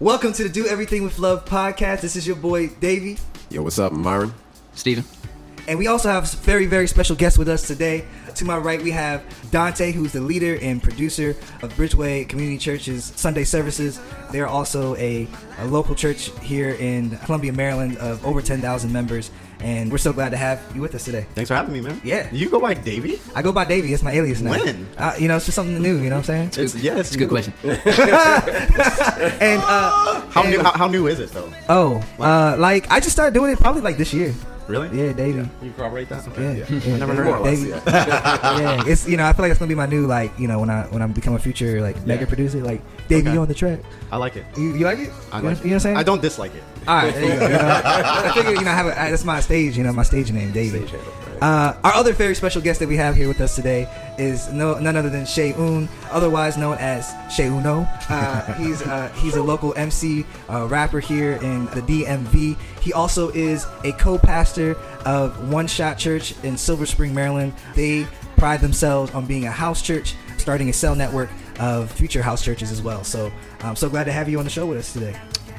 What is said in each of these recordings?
Welcome to the Do Everything with Love podcast. This is your boy Davey, Yo, what's up, Myron? Steven. and we also have some very, very special guests with us today. To my right, we have Dante, who's the leader and producer of Bridgeway Community Church's Sunday services. They're also a, a local church here in Columbia, Maryland, of over 10,000 members. And we're so glad to have you with us today. Thanks for having me, man. Yeah. You go by Davey? I go by Davey. It's my alias now. When? Uh, you know, it's just something new. You know what I'm saying? It's, yeah, It's a good question. And uh, How new? How, how new is it though? oh, uh, like I just started doing it probably like this year. Really? Yeah, Davey. You corroborate that? Yeah, yeah. I never heard of Davey. yeah. yeah, it's you know I feel like it's gonna be my new like you know when I when I become a future like mega producer like Davey Okay. you on the track. I like it. You, you like it? I you, know, like you know what I'm saying? I don't dislike it. All right, there you go. You know, I figured you know I have a, that's my stage. You know my stage name Davey. Uh, our other very special guest that we have here with us today is no none other than Shay Un, otherwise known as Shay Uno. Uh, he's uh, he's a local MC uh, rapper here in the DMV. He also is a co-pastor of One Shot Church in Silver Spring, Maryland. They pride themselves on being a house church, starting a cell network of future house churches as well. So I'm so glad to have you on the show with us today.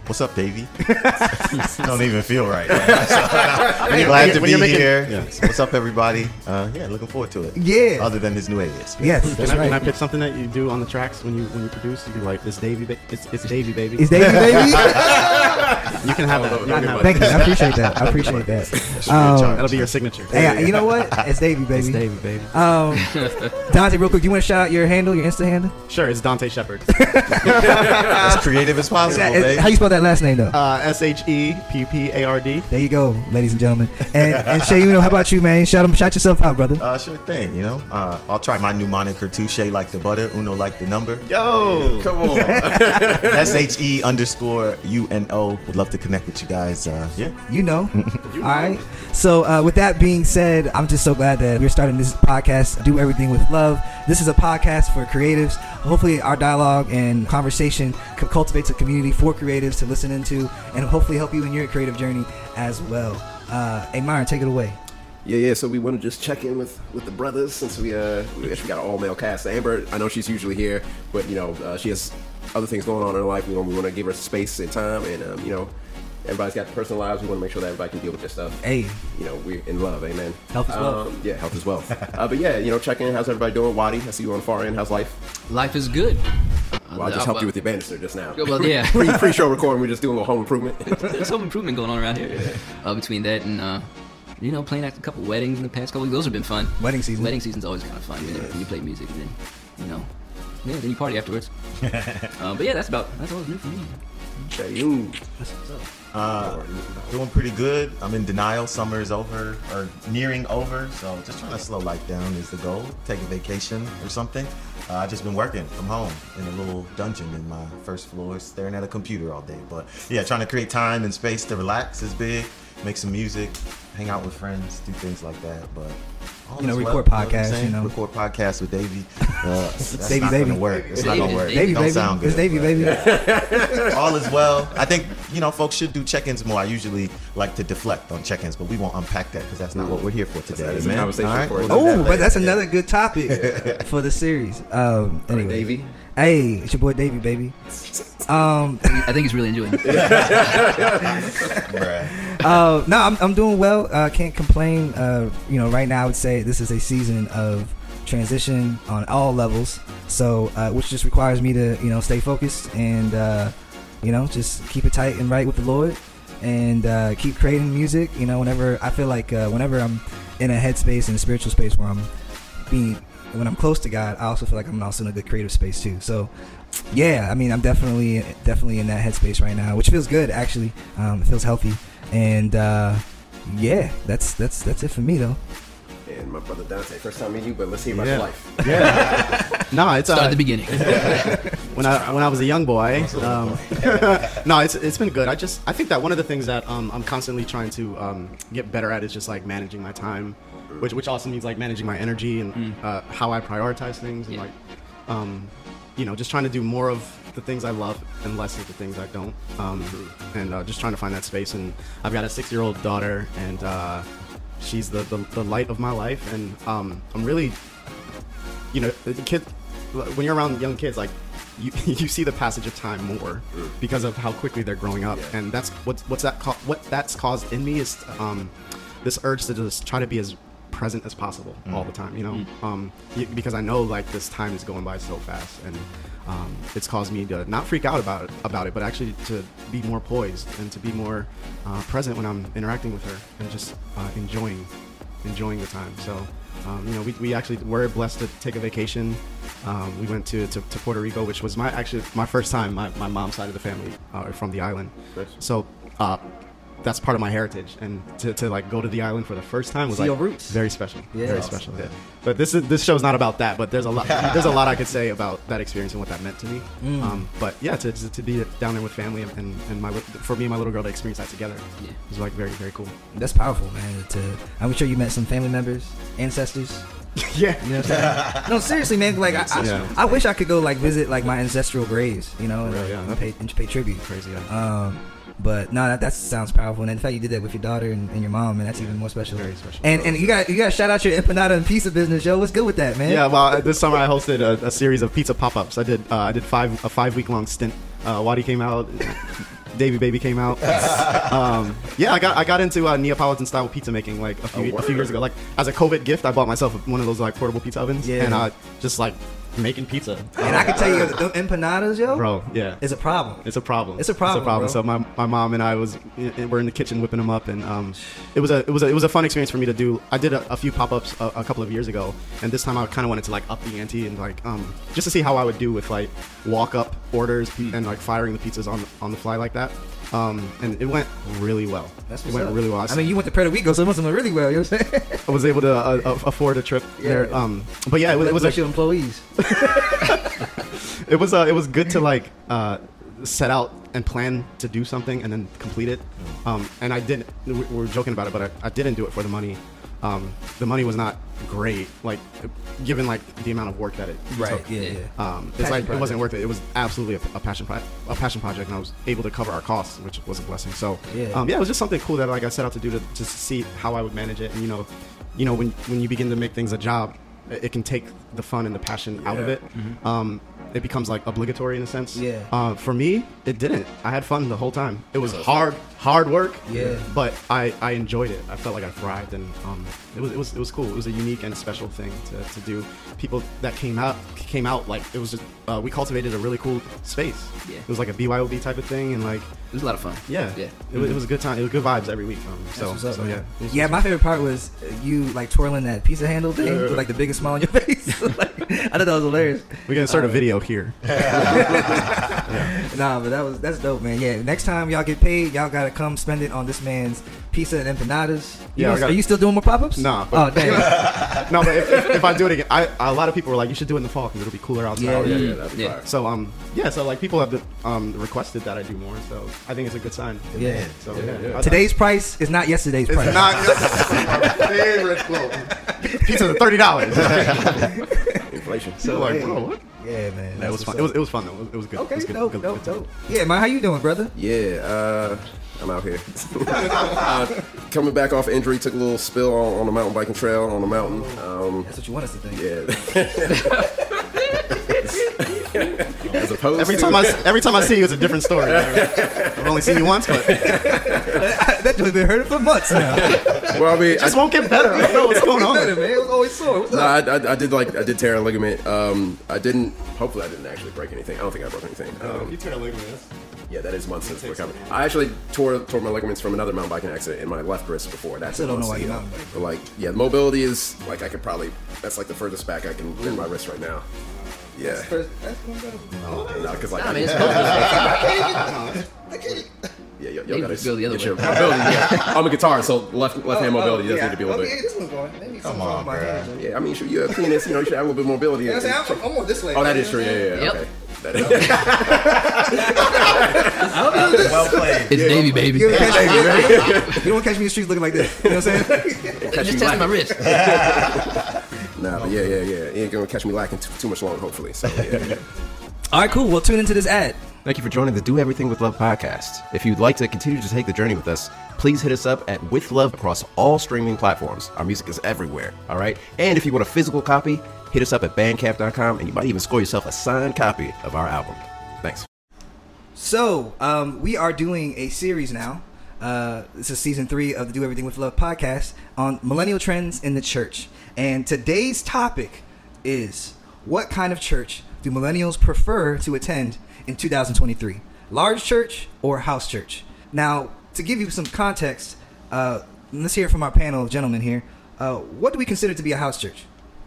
What's up, Davey? Don't even feel right. Glad to be making- here. Yeah. What's up, everybody? Uh, yeah, looking forward to it. Yeah. Other than his new alias. Yes, Can that's I, can I pitch something that you do on the tracks when you when you produce? You be like, "It's Davey, ba- it's it's Davey, baby." Is Davey baby? you can have that. You can have Thank you. I appreciate that. I appreciate that. Should be a Um. That'll be your signature. Hey, you know what? It's Davey, baby. It's baby. Davey, baby. Um, Dante, real quick, do you want to shout out your handle, your Insta handle? Sure, it's Dante Sheppard. as creative as possible, Is baby. how you spell that last name, though? Uh, S H E P P A R D. there you go, ladies and gentlemen. And, and Shay, you know, how about you, man? Shout, 'em- shout yourself out, brother. Uh, sure thing, you know. Uh, I'll try my new moniker too. Shay like the butter, Uno like the number. Yo, Come on. S H E underscore U N O. Would love to connect with you guys. Uh, yeah. You know. All right. So, uh, with that being said, I'm just so glad that we're starting this podcast, Do Everything with Love. This is a podcast for creatives. Hopefully, our dialogue and conversation cultivates a community for creatives to listen into and hopefully help you in your creative journey as well. Uh, hey, Myron, take it away. Yeah, yeah. So we want to just check in with with the brothers since we uh we actually got an all male cast. Amber, I know she's usually here, but you know uh, she has other things going on in her life. We want we want to give her space and time, and um, you know everybody's got personal lives. We want to make sure that everybody can deal with their stuff. Hey, You know we're in love, amen. Health as well. Um, yeah, health as well. uh, but yeah, you know check in. How's everybody doing? Wadi, I see you on the far end. How's life? Life is good. Well, I just helped you with your banister just now. Well, yeah. pre pre show recording, we're just doing a little home improvement. There's some improvement going on around here. Uh, between that and, uh, you know, playing at a couple weddings in the past couple weeks. Those have been fun. Wedding season. Wedding season's always kind of fun when, you, when you play music and then, you know, yeah, then you party afterwards. uh, but yeah, that's about, that's all new for me. Okay, ooh. Uh, doing pretty good. I'm in denial. Summer is over or nearing over, so just trying to slow life down is the goal. Take a vacation or something. Uh, I've just been working from home in a little dungeon in my first floor, staring at a computer all day. But yeah, trying to create time and space to relax is big. Make some music, hang out with friends, do things like that. But You know, record well, podcasts, you know. record podcasts with Davey. Uh, that's Davey, not baby. gonna work. It's not gonna work. Davey, It don't baby. sound good. It's Davey, but- baby. all is well. I think you know folks should do check-ins more. I usually like to deflect on check-ins, but we won't unpack that because that's not what we're here for today. That is man. conversation All right? for We'll another that Oh, but later. that's Yeah. another good topic for the series. Um, anyway, Davey. Hey, it's your boy Davey, baby. Um, I think he's really enjoying it. Uh, no, I'm, I'm doing well. Uh, can't complain. Uh, you know, right now I would say this is a season of transition on all levels. So, uh, which just requires me to, you know, stay focused and, uh, you know, just keep it tight and right with the Lord and uh, keep creating music. You know, whenever I feel like, uh, whenever I'm in a headspace in a spiritual space where I'm being, when I'm close to God, I also feel like I'm also in a good creative space too. So, yeah, I mean, I'm definitely, definitely in that headspace right now, which feels good actually. Um, it feels healthy, and uh, yeah, that's that's that's it for me though. And my brother Dante, first time meeting you, but let's hear about Yeah. your life. Yeah. no, it's Start uh, at the beginning. when I when I was a young boy. Um, no, it's it's been good. I just I think that one of the things that um, I'm constantly trying to um, get better at is just like managing my time, which which also means like managing my energy and uh, how I prioritize things and Yeah. like um, you know just trying to do more of the things I love and less of the things I don't, um, and uh, just trying to find that space. And I've got a six year old daughter, and uh, she's the, the the light of my life, and um, I'm really you know, the kid when you're around young kids, like you you see the passage of time more because of how quickly they're growing up, and that's what's what's that ca- what that's caused in me is um, this urge to just try to be as present as possible all the time. You know, um, because I know like this time is going by so fast, and um, it's caused me to not freak out about it, about it, but actually to be more poised and to be more uh, present when I'm interacting with her and just uh, enjoying enjoying the time. So, um, you know, we, we actually were blessed to take a vacation. Um, we went to, to, to Puerto Rico, which was my actually my first time. My, my mom's side of the family uh, are from the island, so uh, that's part of my heritage. And to, to like go to the island for the first time was See like your roots. very special. Yeah. very Awesome. special. Yeah. But this is this show's not about that. But there's a lot there's a lot I could say about that experience and what that meant to me. Mm. Um, but yeah, to, to, to be down there with family and, and, and my for me and my little girl to experience that together Yeah. was like very very cool. That's powerful, man. To I'm sure you met some family members, ancestors. yeah. You know what I'm saying? no, seriously, man. Like I, I, Yeah. I wish I could go like visit like my ancestral graves, you know, and, Right, yeah. and pay and pay tribute. Crazy. Yeah. Um, but no, that, that sounds powerful, and in fact, you did that with your daughter and, and your mom, and that's even more special. Very special. And and you got you got to shout out your empanada and pizza business, yo. What's good with that, man? Yeah, well, uh, this summer I hosted a, a series of pizza pop-ups. I did uh, I did five a five week long stint. Uh, Wadi came out, Davey Baby came out. Um, yeah, I got I got into uh, Neapolitan style pizza making like a few Oh, a few years ago. Like as a COVID gift, I bought myself one of those like portable pizza ovens, Yeah. and uh, just like making pizza. And I can tell you, the empanadas, yo, bro, yeah, it's a problem. It's a problem. It's a problem, It's a problem. bro. So my, my mom and I was we're in the kitchen whipping them up, and um, it was a it was a it was a fun experience for me to do. I did a, a few pop ups a, a couple of years ago, and this time I kind of wanted to like up the ante and like um just to see how I would do with like walk up orders Hmm. and like firing the pizzas on on the fly like that. Um, and it went really well. That's it went up. really well. I mean, you went to Puerto Rico, so it must have went really well. You know what I'm saying? I was able to uh, uh, afford a trip there. Um, but yeah, it was, it was a, your employees. it was uh, it was good to like uh, set out and plan to do something and then complete it. Um, and I didn't. we- We're joking about it, but I, I didn't do it for the money. Um, the money was not great, like given like the amount of work that it took. Yeah, yeah. Um, it's Passion like it wasn't worth it. It was absolutely a, a passion pro- a passion project, and I was able to cover our costs, which was a blessing. So Yeah. um, yeah, it was just something cool that like I set out to do to just see how I would manage it. And you know, you know when when you begin to make things a job, it, it can take the fun and the passion out of Yeah. it. Um, it becomes like obligatory in a sense. Mm-hmm. Yeah. Uh, for me, it didn't. I had fun the whole time. It was hard, hard work. Yeah. But I, I enjoyed it. I felt like I thrived, and um, it was it was it was cool. It was a unique and special thing to, to do. People that came out came out like it was just uh, we cultivated a really cool space. Yeah. It was like a BYOB type of thing, and like It was a lot of fun. yeah, Yeah. It, was, it was a good time. It was good vibes every week. Um, so That's what's up, so yeah, was- Yeah, my favorite part was uh, you like twirling that pizza handle thing with like the biggest smile on your face. like, I thought that was hilarious. We're gonna start a video here. Nah, but that was that's dope, man. Yeah, next time y'all get paid, y'all gotta come spend it on this man's pizza and empanadas. You Yeah, know- gotta- are you still doing more pop ups? Nah, Oh but- damn. no, but if, if, if I do it again, I, a lot of people were like, "You should do it in the fall because it'll be cooler outside." Yeah, Oh, yeah, yeah, that'd be Yeah. So um yeah, so like people have been, um requested that I do more, so I think it's a good sign. Yeah. So Yeah, yeah, yeah. Today's price is not yesterday's it's price. not my favorite quote. Pizza thirty dollars. Inflation. so like, bro, what? yeah, man. That was fun. It was it was fun though. It was, it was good. okay. it was good. dope, good, dope, good dope. Yeah, man. How you doing, brother? Yeah, uh, I'm out here. uh, coming back off injury, took a little spill on, on the mountain biking trail on the mountain. Um, That's what you want us to think. yeah. As opposed Every to, time I every time I see you, it's a different story. I've only seen you once, but it that joint been hurting for months now. well, I mean, just I, won't get better. I don't know what's going on. man. It was always sore. What's no, up? I, I, I did like I did tear a ligament. Um, I didn't. Hopefully, I didn't actually break anything. I don't think I broke anything. Um, turn a ligament. yeah, that is months since recovery. I actually tore tore my ligaments from another mountain biking accident in my left wrist before. That's Still don't know why you mountain bike. But like, yeah, the mobility is like I could probably. That's like the furthest back I can bend my wrist right now. Yeah, First- that's gonna go. Oh, no, because like Nah, I man, it's Yeah, y'all, y'all gotta just go the other get your way. mobility. Yeah. I'm a guitarist, so left left hand oh, oh, mobility does Oh, yeah. need to be a little okay, bit. this one's going. Maybe Come on, wrong with my bruh. hand. Yeah, I mean, sure, you're a pianist, you know, you should have a little bit more mobility. You know what I'm saying? I'm, I'm on this way. oh, that is true. Yeah, yeah, yeah. Yep. Okay. That is, Well played. It's Davey, baby. You don't, catch me, you don't catch me in the streets looking like this. You know what I'm saying? catch Just me testing my wrist. Nah, but yeah, yeah, yeah. He ain't gonna catch me lacking too, too much long, hopefully. So yeah. All right, cool. Well, tune into this ad. Thank you for joining the Do Everything with Love podcast. If you'd like to continue to take the journey with us, please hit us up at With Love across all streaming platforms. Our music is everywhere, all right? And if you want a physical copy, hit us up at bandcamp.com and you might even score yourself a signed copy of our album. Thanks. So, um, we are doing a series now. Uh, this is season three of the Do Everything with Love podcast on millennial trends in the church. And today's topic is what kind of church do millennials prefer to attend in 2023? Large church or house church? Now, to give you some context, uh, let's hear from our panel of gentlemen here. Uh, what do we consider to be a house church?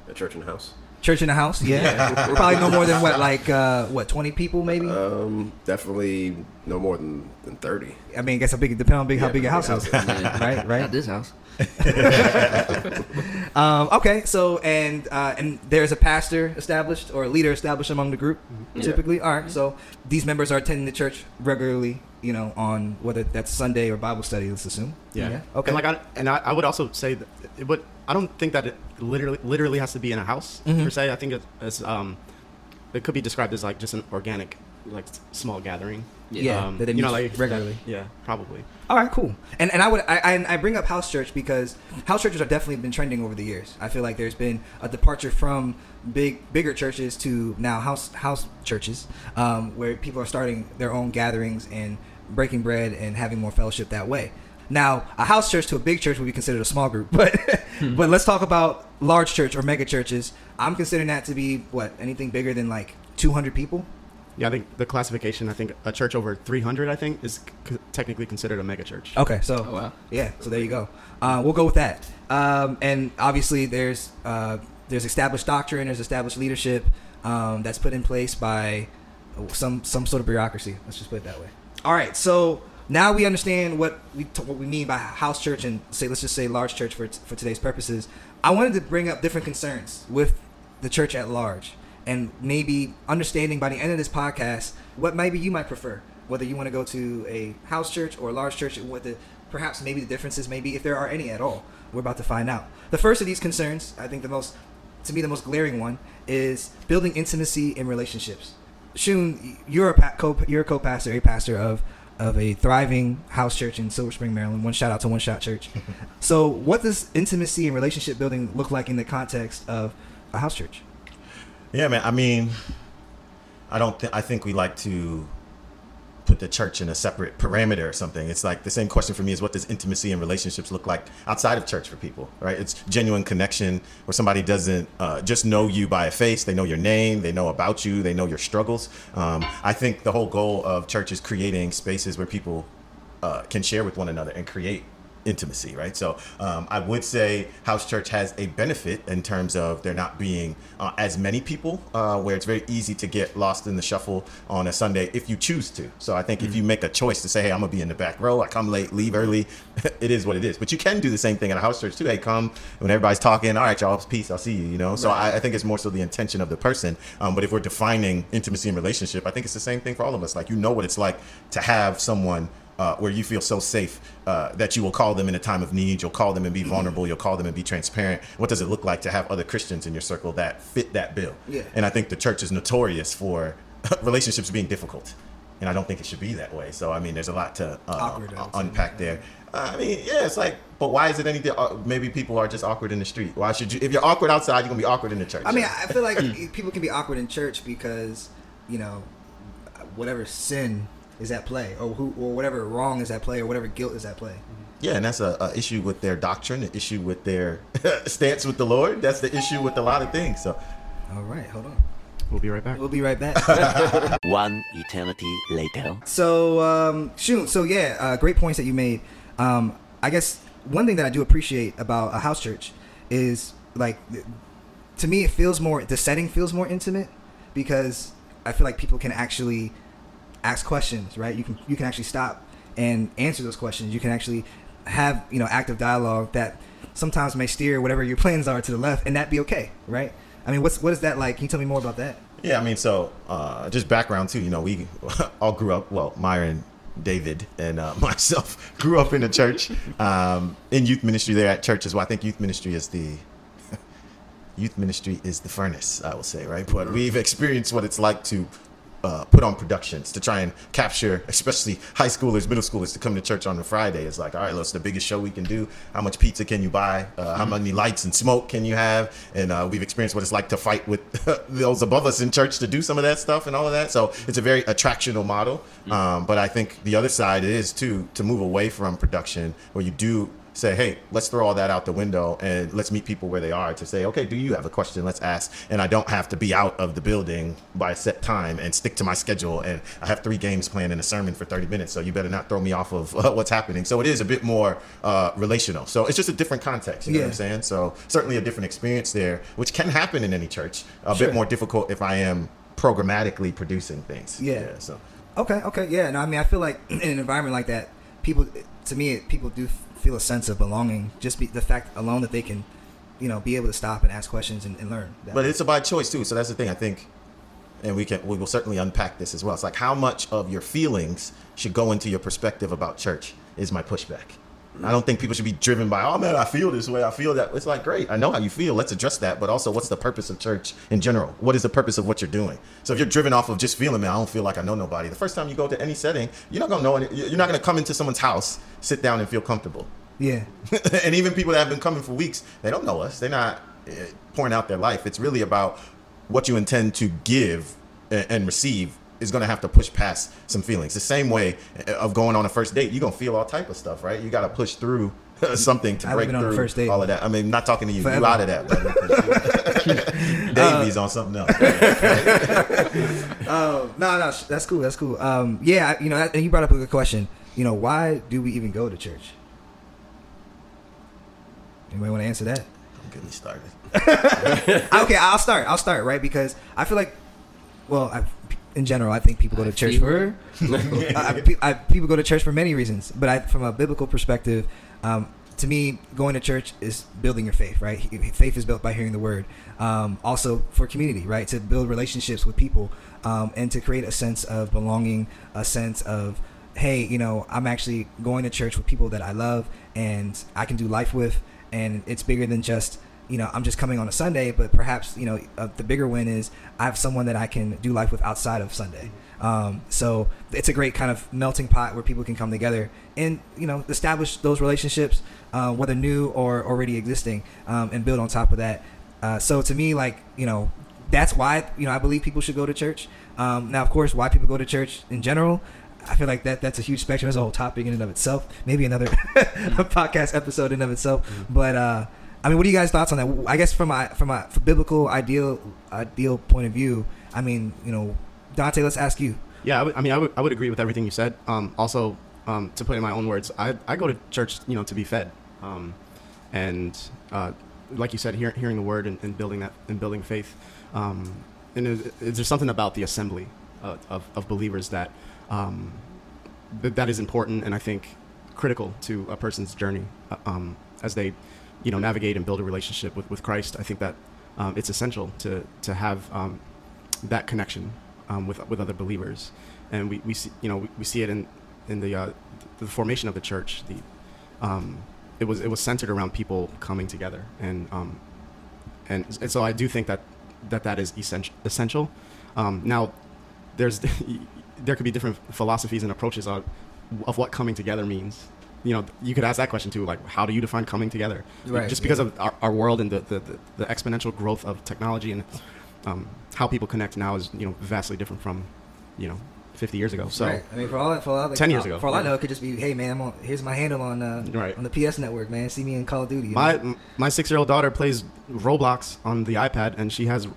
A church in the house. Church in the house, yeah. Probably no more than what, like uh, what, twenty people maybe? Um, definitely no more than, than 30. I mean, I guess how big depend on big how Yeah, big your house big is, right? Right. Not this house. Um, okay, so and uh, and there's a pastor established or a leader established among the group. Yeah. Typically, all right. So these members are attending the church regularly. You know, on whether that's Sunday or Bible study. Let's assume. Yeah. Okay. And like, I, and I, I would also say that it would. I don't think that it literally literally has to be in a house Mhm. per se. I think it, it's um, it could be described as like just an organic, like small gathering. Yeah, um, that they you know, meet like regularly. Yeah, probably. All right, cool. And and I would I, I I bring up house church because house churches have definitely been trending over the years. I feel like there's been a departure from big bigger churches to now house house churches, um, where people are starting their own gatherings and breaking bread and having more fellowship that way. Now, a house church to a big church would be considered a small group, but but let's talk about large church or mega churches. I'm considering that to be what anything bigger than like 200 people. Yeah, I think the classification. I think a church over 300, I think, is c- technically considered a mega church. Okay, so Oh, wow. yeah, so there you go. Uh, we'll go with that. Um, and obviously, there's uh, there's established doctrine, there's established leadership um, that's put in place by some some sort of bureaucracy. Let's just put it that way. All right, so now we understand what we t- what we mean by house church and say let's just say large church for t- for today's purposes. I wanted to bring up different concerns with the church at large, and maybe understanding by the end of this podcast what maybe you might prefer, whether you want to go to a house church or a large church, and what the perhaps maybe the differences maybe if there are any at all. We're about to find out. The first of these concerns, I think the most to me the most glaring one is building intimacy in relationships. Shun, you're a co you're a co-pastor, a pastor of of a thriving house church in Silver Spring, Maryland. One shout out to One Shot Church. so, what does intimacy and relationship building look like in the context of a house church? Yeah, man. I mean, I don't. Th- I think we like to put the church in a separate parameter or something. It's like the same question for me is what does intimacy and relationships look like outside of church for people, right? It's genuine connection where somebody doesn't uh, just know you by a face. They know your name. They know about you. They know your struggles. Um, I think the whole goal of church is creating spaces where people uh, can share with one another and create intimacy, right? So um, I would say house church has a benefit in terms of there not being uh, as many people, uh, where it's very easy to get lost in the shuffle on a Sunday if you choose to. So I think if you make a choice to say, hey, I'm gonna be in the back row, I come late, leave early, it is what it is. But you can do the same thing at a house church too. Hey, come when everybody's talking. All right, y'all, peace. I'll see you. You know. So I, I think it's more so the intention of the person. Um, but if we're defining intimacy and relationship, I think it's the same thing for all of us. Like you know what it's like to have someone uh, where you feel so safe uh, that you will call them in a time of need. You'll call them and be vulnerable. You'll call them and be transparent. What does it look like to have other Christians in your circle that fit that bill? Yeah. And I think the church is notorious for relationships being difficult. And I don't think it should be that way. So, I mean, there's a lot to uh, Awkward, I would say. unpack there. I mean, yeah, it's like, but why is it anything? Uh, maybe people are just awkward in the street. Why should you? If you're awkward outside, you're gonna be awkward in the church. I mean, I feel like people can be awkward in church because, you know, whatever sin is at play, or who, or whatever wrong is at play, or whatever guilt is at play. Yeah, and that's a, a issue with their doctrine, an issue with their stance with the Lord. That's the issue with a lot of things. So All right, hold on. We'll be right back. We'll be right back. One eternity later. So, um, shoot. So yeah, uh, great points that you made. Um, I guess one thing that I do appreciate about a house church is like, to me, it feels more. The setting feels more intimate because I feel like people can actually ask questions. Right? You can you can actually stop and answer those questions. You can actually have you know active dialogue that sometimes may steer whatever your plans are to the left, and that be okay. Right? I mean, what's what is that like? Can you tell me more about that? Yeah, I mean, so uh, just background too. You know, we all grew up. Well, Myron, David, and uh, myself grew up in the church, um, in youth ministry there at church as well. I think youth ministry is the youth ministry is the furnace. I will say, right? But we've experienced what it's like to uh, put on productions to try and capture, especially high schoolers, middle schoolers, to come to church on a Friday. It's like, all right, what's the biggest show we can do? How much pizza can you buy? Uh, How many lights and smoke can you have? And uh, we've experienced what it's like to fight with those above us in church to do some of that stuff and all of that. So it's a very attractional model. Um, but I think the other side is too to move away from production, where you do say, hey, let's throw all that out the window and let's meet people where they are to say, okay, do you have a question? Let's ask. And I don't have to be out of the building by a set time and stick to my schedule. And I have three games planned and a sermon for 30 minutes. So you better not throw me off of uh, what's happening. So it is a bit more uh, relational. So it's just a different context. You know what I'm saying? So certainly a different experience there, which can happen in any church. A Sure. bit more difficult if I am programmatically producing things. Yeah. so. Okay, okay, yeah. No, I mean, I feel like in an environment like that, people, to me, people do feel a sense of belonging. Just be, the fact alone that they can, you know, be able to stop and ask questions and, and learn. That- But it's a by choice too. So that's the thing I think, and we can we will certainly unpack this as well. It's like how much of your feelings should go into your perspective about church is my pushback. I don't think people should be driven by, oh man, I feel this way. I feel that. It's like, great, I know how you feel. Let's address that. But also, what's the purpose of church in general? What is the purpose of what you're doing? So if you're driven off of just feeling, man, I don't feel like I know nobody. The first time you go to any setting, you're not gonna know. Any, you're not gonna come into someone's house, sit down, and feel comfortable. yeah, and even people that have been coming for weeks, they don't know us. They're not uh, pouring out their life. It's really about what you intend to give and receive is going to have to push past some feelings. The same way uh, of going on a first date, you're going to feel all type of stuff, right? You got to push through something to I break been on a through first date. all of that. I mean, not talking to you. Forever. You out of that, brother. Davey's on something else. no, no, that's cool. That's cool. Um, yeah, you know, and you brought up a good question. You know, why do we even go to church? Anybody want to answer that? Don't get me started. okay, I'll start. I'll start right because I feel like, well, I, in general, I think people go to I church for I, I, people go to church for many reasons, but I, from a biblical perspective, um, to me, going to church is building your faith. Right, faith is built by hearing the word. Um, also for community, right, to build relationships with people um, and to create a sense of belonging, a sense of hey, you know, I'm actually going to church with people that I love and I can do life with, and it's bigger than just you know I'm just coming on a Sunday, but perhaps you know uh, the bigger win is I have someone that I can do life with outside of Sunday. Um, so it's a great kind of melting pot where people can come together and you know establish those relationships, uh, whether new or already existing, um, and build on top of that. Uh, so to me, like you know, that's why you know I believe people should go to church. Um, now, of course, why people go to church in general, I feel like that that's a huge spectrum. That's a whole topic in and of itself. Maybe another podcast episode in and of itself. But uh, I mean, what are you guys' thoughts on that? I guess from my from my from biblical ideal ideal point of view, I mean, you know, Dante, let's ask you. Yeah, I, mean, I would, I would agree with everything you said. Um, also, um, to put in my own words, I, I go to church, you know, to be fed, um, and uh, like you said, hear, hearing the word and, and building that and building faith. Um, and is, is there something about the assembly of, of believers that um, that that is important, and I think critical to a person's journey uh, um, as they, you know, navigate and build a relationship with, with Christ. I think that um, it's essential to to have um, that connection um, with with other believers, and we, we see you know we, we see it in in the uh, the formation of the church. The um, it was it was centered around people coming together, and um, and, and so I do think that that that is essential. Essential. Um, now, there's there could be different philosophies and approaches of of what coming together means. You know, you could ask that question too, like how do you define coming together? Right, Just because yeah. of our, our world and the, the, the, exponential growth of technology and um, how people connect now is you know vastly different from you know 50 years ago. So Right. I mean, for all for all, like, 10 years ago, for all I know, it could just be, hey man, on, here's my handle on uh, Right. on the PS network, man. See me in Call of Duty. my know? my six year old daughter plays Roblox on the iPad, and she has.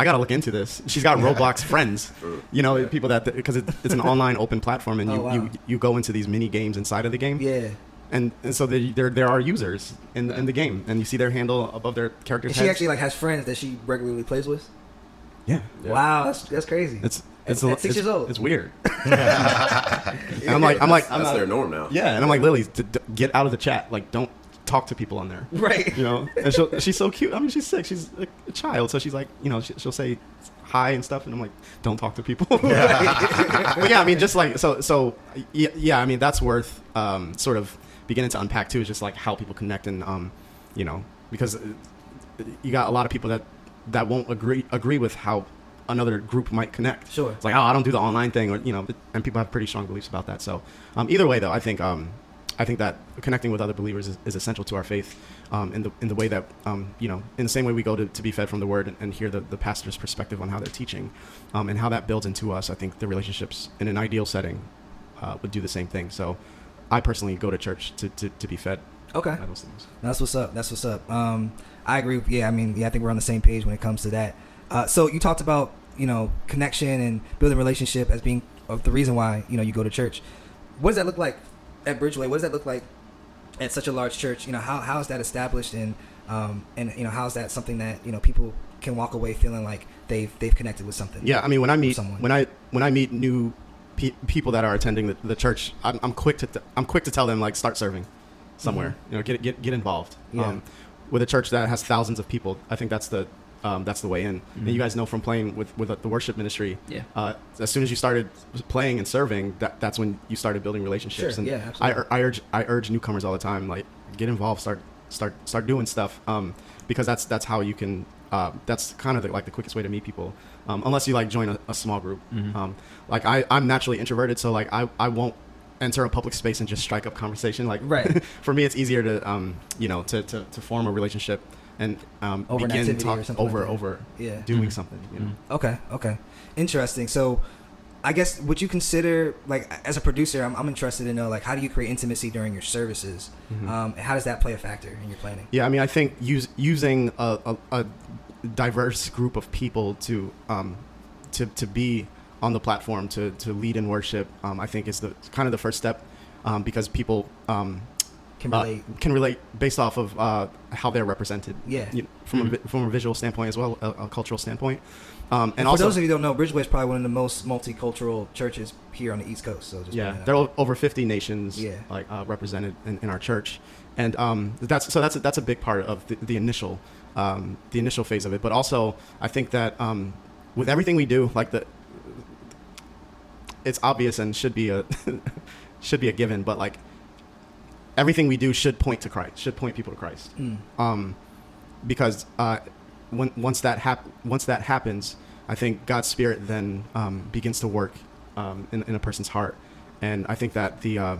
I gotta look into this. She's got Roblox friends, you know, people that because it, it's an online open platform, and oh, you, Oh, wow. you you go into these mini games inside of the game, yeah. and, and so there there there are users in the, in the game, and you see their handle above their character's And she heads. actually like has friends that she regularly plays with. yeah, Wow, that's that's crazy. it's it's At- a- at six it's- years old. It's weird. and I'm like I'm like I'm That's not, their norm now. yeah, and I'm like Lily, d- d- get out of the chat. Like don't talk to people on there. right. you know and she'll, she's so cute i mean she's six she's a, a child so she's like you know she, she'll say hi and stuff and i'm like don't talk to people but yeah i mean just like so so yeah, yeah i mean that's worth um, sort of beginning to unpack too is just like how people connect and um, you know because uh, you got a lot of people that that won't agree agree with how another group might connect. Sure. It's like, oh, I don't do the online thing, or you know, and people have pretty strong beliefs about that. So, um, either way, though, I think um, I think that connecting with other believers is, is essential to our faith. Um, in the in the way that um, you know, in the same way we go to, to be fed from the Word and, and hear the, the pastor's perspective on how they're teaching, um, and how that builds into us. I think the relationships in an ideal setting uh, would do the same thing. So, I personally go to church to, to, to be fed Okay. by those things. That's what's up. That's what's up. Um, I agree. Yeah, I mean, yeah, I think we're on the same page when it comes to that. Uh, so you talked about you know connection and building relationship as being of the reason why you know you go to church. What does that look like at Bridgeway? What does that look like at such a large church? You know, how how is that established and um, and you know how is that something that you know people can walk away feeling like they've they've connected with something? Yeah, I mean, when I meet someone. when I when I meet new pe- people that are attending the, the church, I'm, I'm quick to t- I'm quick to tell them like start serving somewhere. You know, get get get involved. Mm-hmm. Yeah. Um, with a church that has thousands of people, I think that's the um, that's the way in. And you guys know from playing with with the worship ministry. Yeah. Uh, as soon as you started playing and serving, that that's when you started building relationships. Sure, and yeah, I, absolutely. ur- I urge I urge newcomers all the time like get involved, start start start doing stuff um, because that's that's how you can. Uh, that's kind of the, like the quickest way to meet people, um, unless you like join a, a small group. Um, like I, I'm naturally introverted, so like I, I won't enter a public space and just strike up conversation. Like Right. for me, it's easier to um, you know to, to, to form a relationship and um, Over an begin activity or something over like over Yeah. doing something. You know. Okay, okay. Interesting. So, I guess would you consider like as a producer, I'm, I'm interested to know like how do you create intimacy during your services? Um, and how does that play a factor in your planning? Yeah, I mean, I think use, using a, a, a diverse group of people to um, to to be on the platform to to lead in worship, um, I think is the kind of the first step um, because people Can uh, relate. can relate based off of uh, how they're represented. Yeah. you know, from a from a visual standpoint as well, a, a cultural standpoint, um, and, And, also for those of you who don't know, Bridgeway is probably one of the most multicultural churches here on the East Coast. So just yeah, there are over 50 nations Yeah. like uh, represented in, in our church, and um, that's so that's a, that's a big part of the, the initial um, the initial phase of it. But also, I think that um, with everything we do, like the it's obvious and should be a should be a given, but like everything we do should point to Christ, should point people to Christ. Mm. um, because uh, when, once that hap- once that happens, I think God's Spirit then um, begins to work um, in, in a person's heart, and I think that the uh,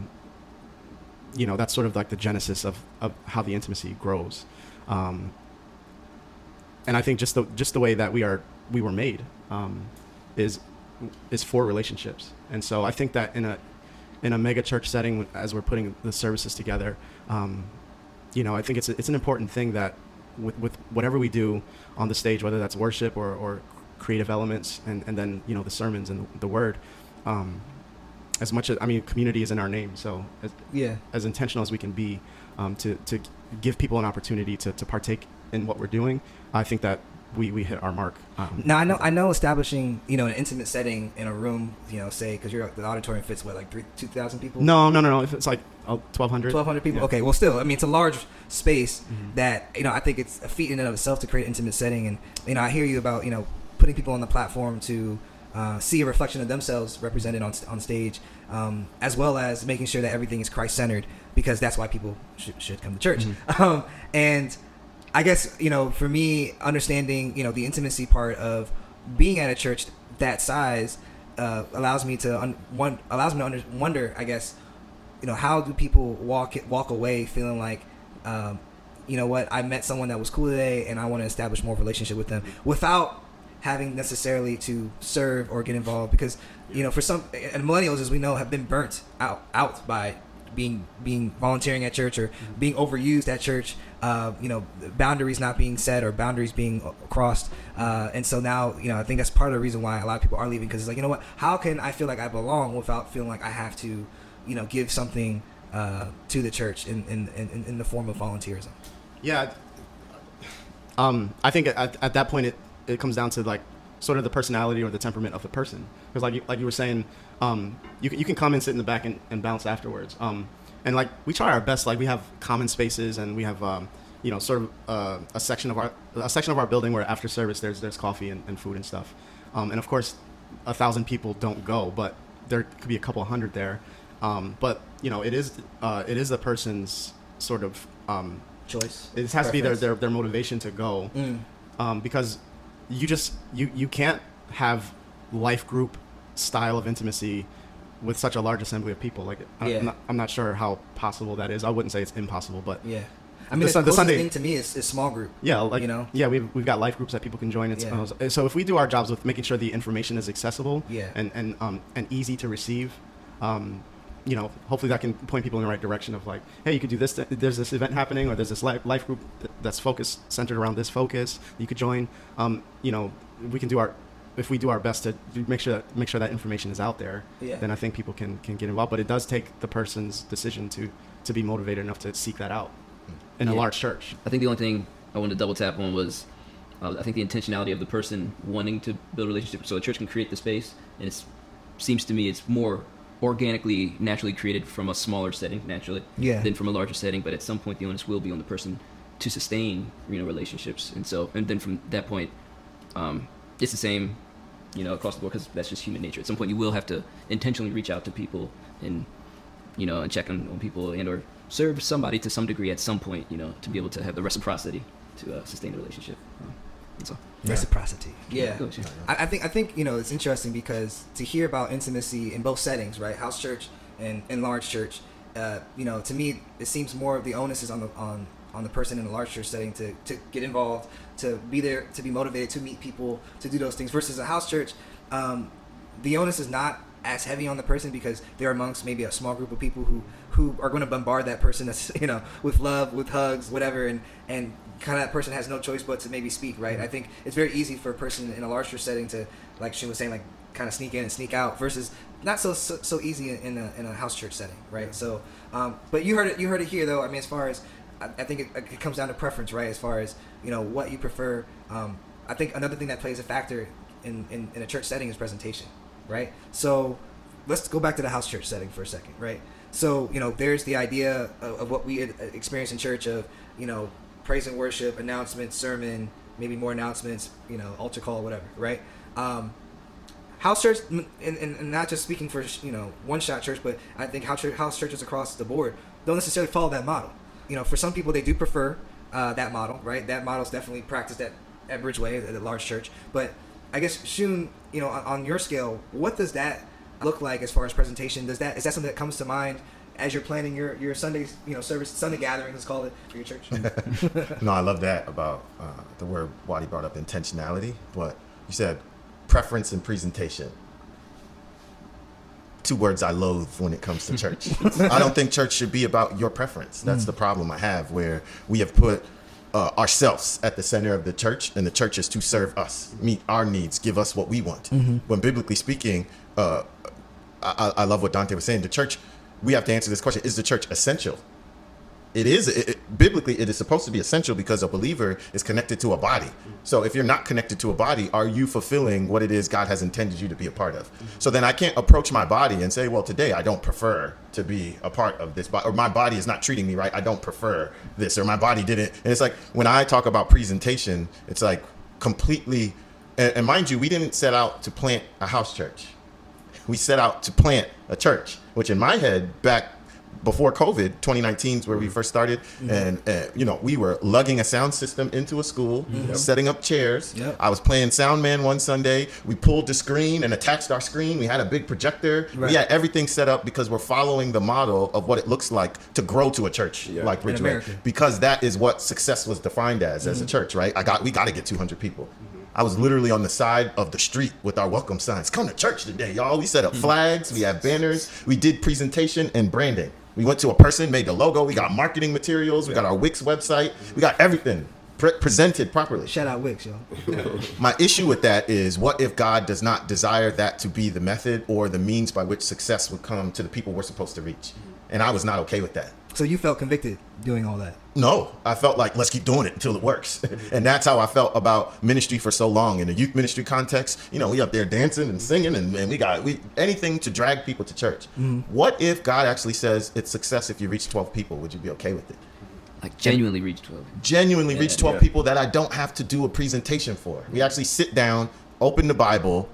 you know that's sort of like the genesis of, of how the intimacy grows, um, and I think just the just the way that we are we were made um, is is for relationships, and so I think that in a in a mega church setting as we're putting the services together. Um, you know, I think it's a, it's an important thing that with, with whatever we do on the stage, whether that's worship or, or creative elements, and, and then you know the sermons and the word, um, as much as I mean, community is in our name, so as, Yeah. as intentional as we can be um, to to give people an opportunity to, to partake in what we're doing, I think that we, we hit our mark. Um, Now I know I know establishing you know an intimate setting in a room you know say because you're the auditorium fits what like three two thousand people no, no, no, no. If it's like oh, 1,200. 1,200 people. Yeah. Okay, well, still, I mean, it's a large space Mhm. that you know. I think it's a feat in and of itself to create an intimate setting, and you know, I hear you about you know putting people on the platform to uh, see a reflection of themselves represented on on stage, um, as well as making sure that everything is Christ centered, because that's why people should, should come to church. Um, and I guess you know, for me, understanding you know the intimacy part of being at a church that size uh, allows me to un- one allows me to under- wonder, I guess, you know, how do people walk walk away feeling like, um, you know what, I met someone that was cool today, and I want to establish more relationship with them without having necessarily to serve or get involved because you know for some and millennials as we know have been burnt out out by being being volunteering at church or being overused at church uh, you know boundaries not being set or boundaries being crossed. Uh, and so now you know i think that's part of the reason why a lot of people are leaving because it's like you know what? How can i feel like i belong without feeling like i have to you know give something uh, to the church in, in, in, in the form of volunteerism? Yeah. Um, I think at, at that point it, it comes down to like sort of the personality or the temperament of the person. Because like you, like you were saying, um, you, can- you can come and sit in the back and, and bounce afterwards. Um, and like we try our best. Like we have common spaces and we have um, you know sort of uh, a section of our a section of our building where after service there's there's coffee and, and food and stuff. Um, and of course, a thousand people don't go, but there could be a couple hundred there. Um, but you know it is uh, it is the person's sort of um, choice it has to be their, their their motivation to go Mm. um, because you just you you can't have life group style of intimacy with such a large assembly of people. Like, I- Yeah. I'm, not, I'm not sure how possible that is. I wouldn't say it's impossible, but Yeah. I mean, The the, the Sunday- thing to me is, is small group. yeah, like you know. yeah, we've we've got life groups that people can join. It's, Yeah. uh, so if we do our jobs with making sure the information is accessible, Yeah. and and um and easy to receive, um, you know, hopefully that can point people in the right direction of like, hey, you could do this. There's this event happening, or there's this life life group that's focused centered around this focus. You could join. Um, you know, we can do our if we do our best to make sure that make sure that information is out there. Yeah. Then I think people can can get involved. But it does take the person's decision to to be motivated enough to seek that out in a large church. I think the only thing I wanted to double tap on was uh, I think the intentionality of the person wanting to build a relationship. So a church can create the space, and it seems to me it's more organically, naturally created from a smaller setting, naturally, Yeah. than from a larger setting. But at some point, the onus will be on the person to sustain, you know, relationships. And so, and then from that point, um, it's the same, you know, across the board because that's just human nature. At some point, you will have to intentionally reach out to people and you know, and check on, on people and or serve somebody to some degree at some point, you know, to be able to have the reciprocity to uh, sustain the relationship. Um, that's all. Reciprocity. Yeah. Go, I, I think I think you know it's interesting because to hear about intimacy in both settings, right, house church and, and large church, uh, you know, to me it seems more of the onus is on the on on the person in the large church setting to, to get involved, to be there, to be motivated, to meet people, to do those things. Versus a house church, um, the onus is not as heavy on the person because they're amongst maybe a small group of people who who are going to bombard that person that's you know with love with hugs whatever and and kind of that person has no choice but to maybe speak right? I think it's very easy for a person in a larger setting to like she was saying like kind of sneak in and sneak out versus not so so, so easy in a, in a house church setting right? So um, but you heard it you heard it here though. I mean as far as i, I think it, it comes down to preference right? As far as you know what you prefer. Um, i think another thing that plays a factor in, in, in a church setting is presentation right? So let's go back to the house church setting for a second, right? So you know, there's the idea of, of what we experience in church of you know praise and worship, announcements, sermon, maybe more announcements, you know, altar call, whatever, right? Um, house church, and, and, and not just speaking for you know one shot church, but I think house, church, house churches across the board don't necessarily follow that model. You know, for some people they do prefer uh, that model, right? That model is definitely practiced at at Bridgeway, at a large church. But I guess Shun, you know, on, on your scale, what does that look like as far as presentation? Does that is that something that comes to mind as you're planning your your Sunday you know service Sunday gathering, let's call it for your church? no, I love that about uh, the word Wadi brought up intentionality, but you said preference and presentation. Two words I loathe when it comes to church. I don't think church should be about your preference. That's the problem I have, where we have put uh, ourselves at the center of the church, and the church is to serve us, meet our needs, give us what we want. When biblically speaking, uh, I, I love what Dante was saying. The church, we have to answer this question: Is the church essential? It is it, it- biblically. It is supposed to be essential because a believer is connected to a body. So if you're not connected to a body, are you fulfilling what it is God has intended you to be a part of? So then I can't approach my body and say, "Well, today I don't prefer to be a part of this body, or my body is not treating me right. I don't prefer this, or my body didn't." And it's like when I talk about presentation, it's like completely. And, and mind you, we didn't set out to plant a house church we set out to plant a church, which in my head back before COVID, 2019 is where we mm-hmm. first started, mm-hmm. and uh, you know we were lugging a sound system into a school, mm-hmm. setting up chairs. Yep. I was playing sound man one Sunday. We pulled the screen and attached our screen. We had a big projector. Right. We had everything set up because we're following the model of what it looks like to grow to a church like Bridgeway, America. because that is what success was defined as as a church, right? I got we got to get 200 people. I was literally on the side of the street with our welcome signs. Come to church today, y'all. We set up hmm. flags, we had banners, we did presentation and branding. We went to a person, made the logo, we got marketing materials, we got our Wix website, we got everything pre- presented properly. Shout out Wix, yo. My issue with that is what if God does not desire that to be the method or the means by which success would come to the people we're supposed to reach? And I was not okay with that. So you felt convicted doing all that. No, I felt like let's keep doing it until it works, and that's how I felt about ministry for so long in the youth ministry context. You know, we up there dancing and singing, and, and we got we anything to drag people to church. Mm-hmm. What if God actually says it's success if you reach twelve people? Would you be okay with it? Like genuinely reach 12. Genuinely reach twelve yeah. people that I don't have to do a presentation for. We actually sit down, open the Bible,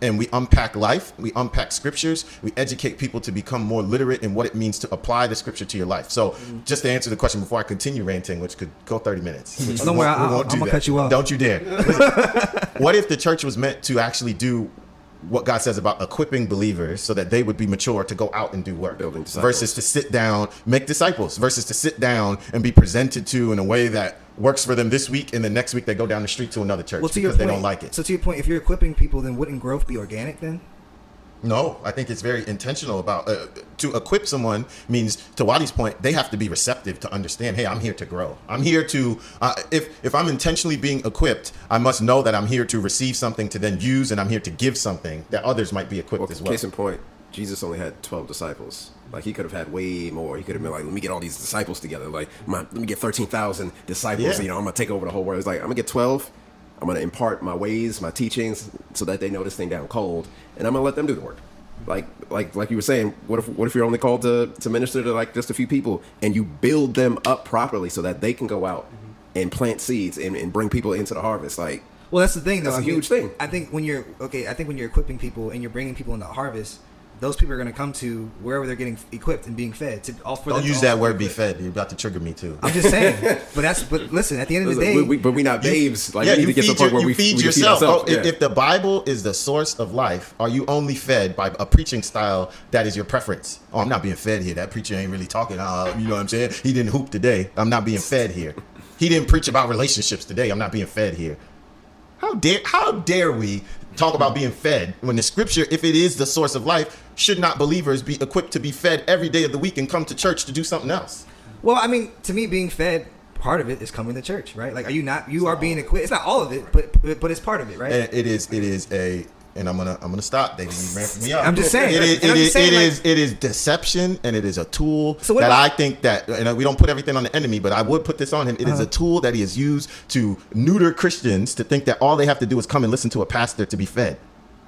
and we unpack life, we unpack scriptures, we educate people to become more literate in what it means to apply the scripture to your life. So, just to answer the question before I continue ranting, which could go 30 minutes. which Don't worry, do I'm gonna that. cut you off. Don't you dare. Listen, what if the church was meant to actually do what God says about equipping believers so that they would be mature to go out and do work Building disciples. versus to sit down, make disciples versus to sit down and be presented to in a way that works for them this week and the next week they go down the street to another church Well, to your because point, they don't like it. So to your point, if you're equipping people, then wouldn't growth be organic then? No, I think it's very intentional about uh, to equip someone means to Wadi's point they have to be receptive to understand. Hey, I'm here to grow. I'm here to uh, if if I'm intentionally being equipped, I must know that I'm here to receive something to then use, and I'm here to give something that others might be equipped Well, as well. case in point, Jesus only had twelve disciples. Like he could have had way more. He could have been like, "Let me get all these disciples together. Like, my, let me get thirteen thousand disciples. Yeah. You know, I'm gonna take over the whole world." It's like I'm gonna get twelve. I'm gonna impart my ways, my teachings, so that they know this thing down cold, and I'm gonna let them do the work. Like, like, like you were saying, what if, what if you're only called to to minister to like just a few people, and you build them up properly so that they can go out mm-hmm. and plant seeds and, and bring people into the harvest? Like, Well, that's the thing, though. That's a I mean, huge thing. I think when you're okay, I think when you're equipping people and you're bringing people into the harvest, those people are going to come to wherever they're getting equipped and being fed. To all for Don't them use that word "be fed." You're about to trigger me too. I'm just saying, but that's but listen. At the end of the day, we, we, but we not babes. Like, yeah, we need you to get to feed, the point where you we feed we yourself. ourselves. Oh, if, if the Bible is the source of life, are you only fed by a preaching style that is your preference? Oh, I'm not being fed here. That preacher ain't really talking. Uh, you know what I'm saying? He didn't hoop today. I'm not being fed here. He didn't preach about relationships today. I'm not being fed here. How dare how dare we talk about being fed when the scripture, if it is the source of life, should not believers be equipped to be fed every day of the week and come to church to do something else? well, I mean, to me, being fed, part of it is coming to church, right? Like, are you not? You are being equipped. It's not all of it, but but, but it's part of it, right? Eh, it is it is a and I'm gonna I'm gonna stop, David. You ran me up. I'm just saying. It is And it I'm is just saying, it like- is it is deception and it is a tool So what that about- I think that and we don't put everything on the enemy, but I would put this on him. It is Uh-huh. a tool that he has used to neuter Christians to think that all they have to do is come and listen to a pastor to be fed.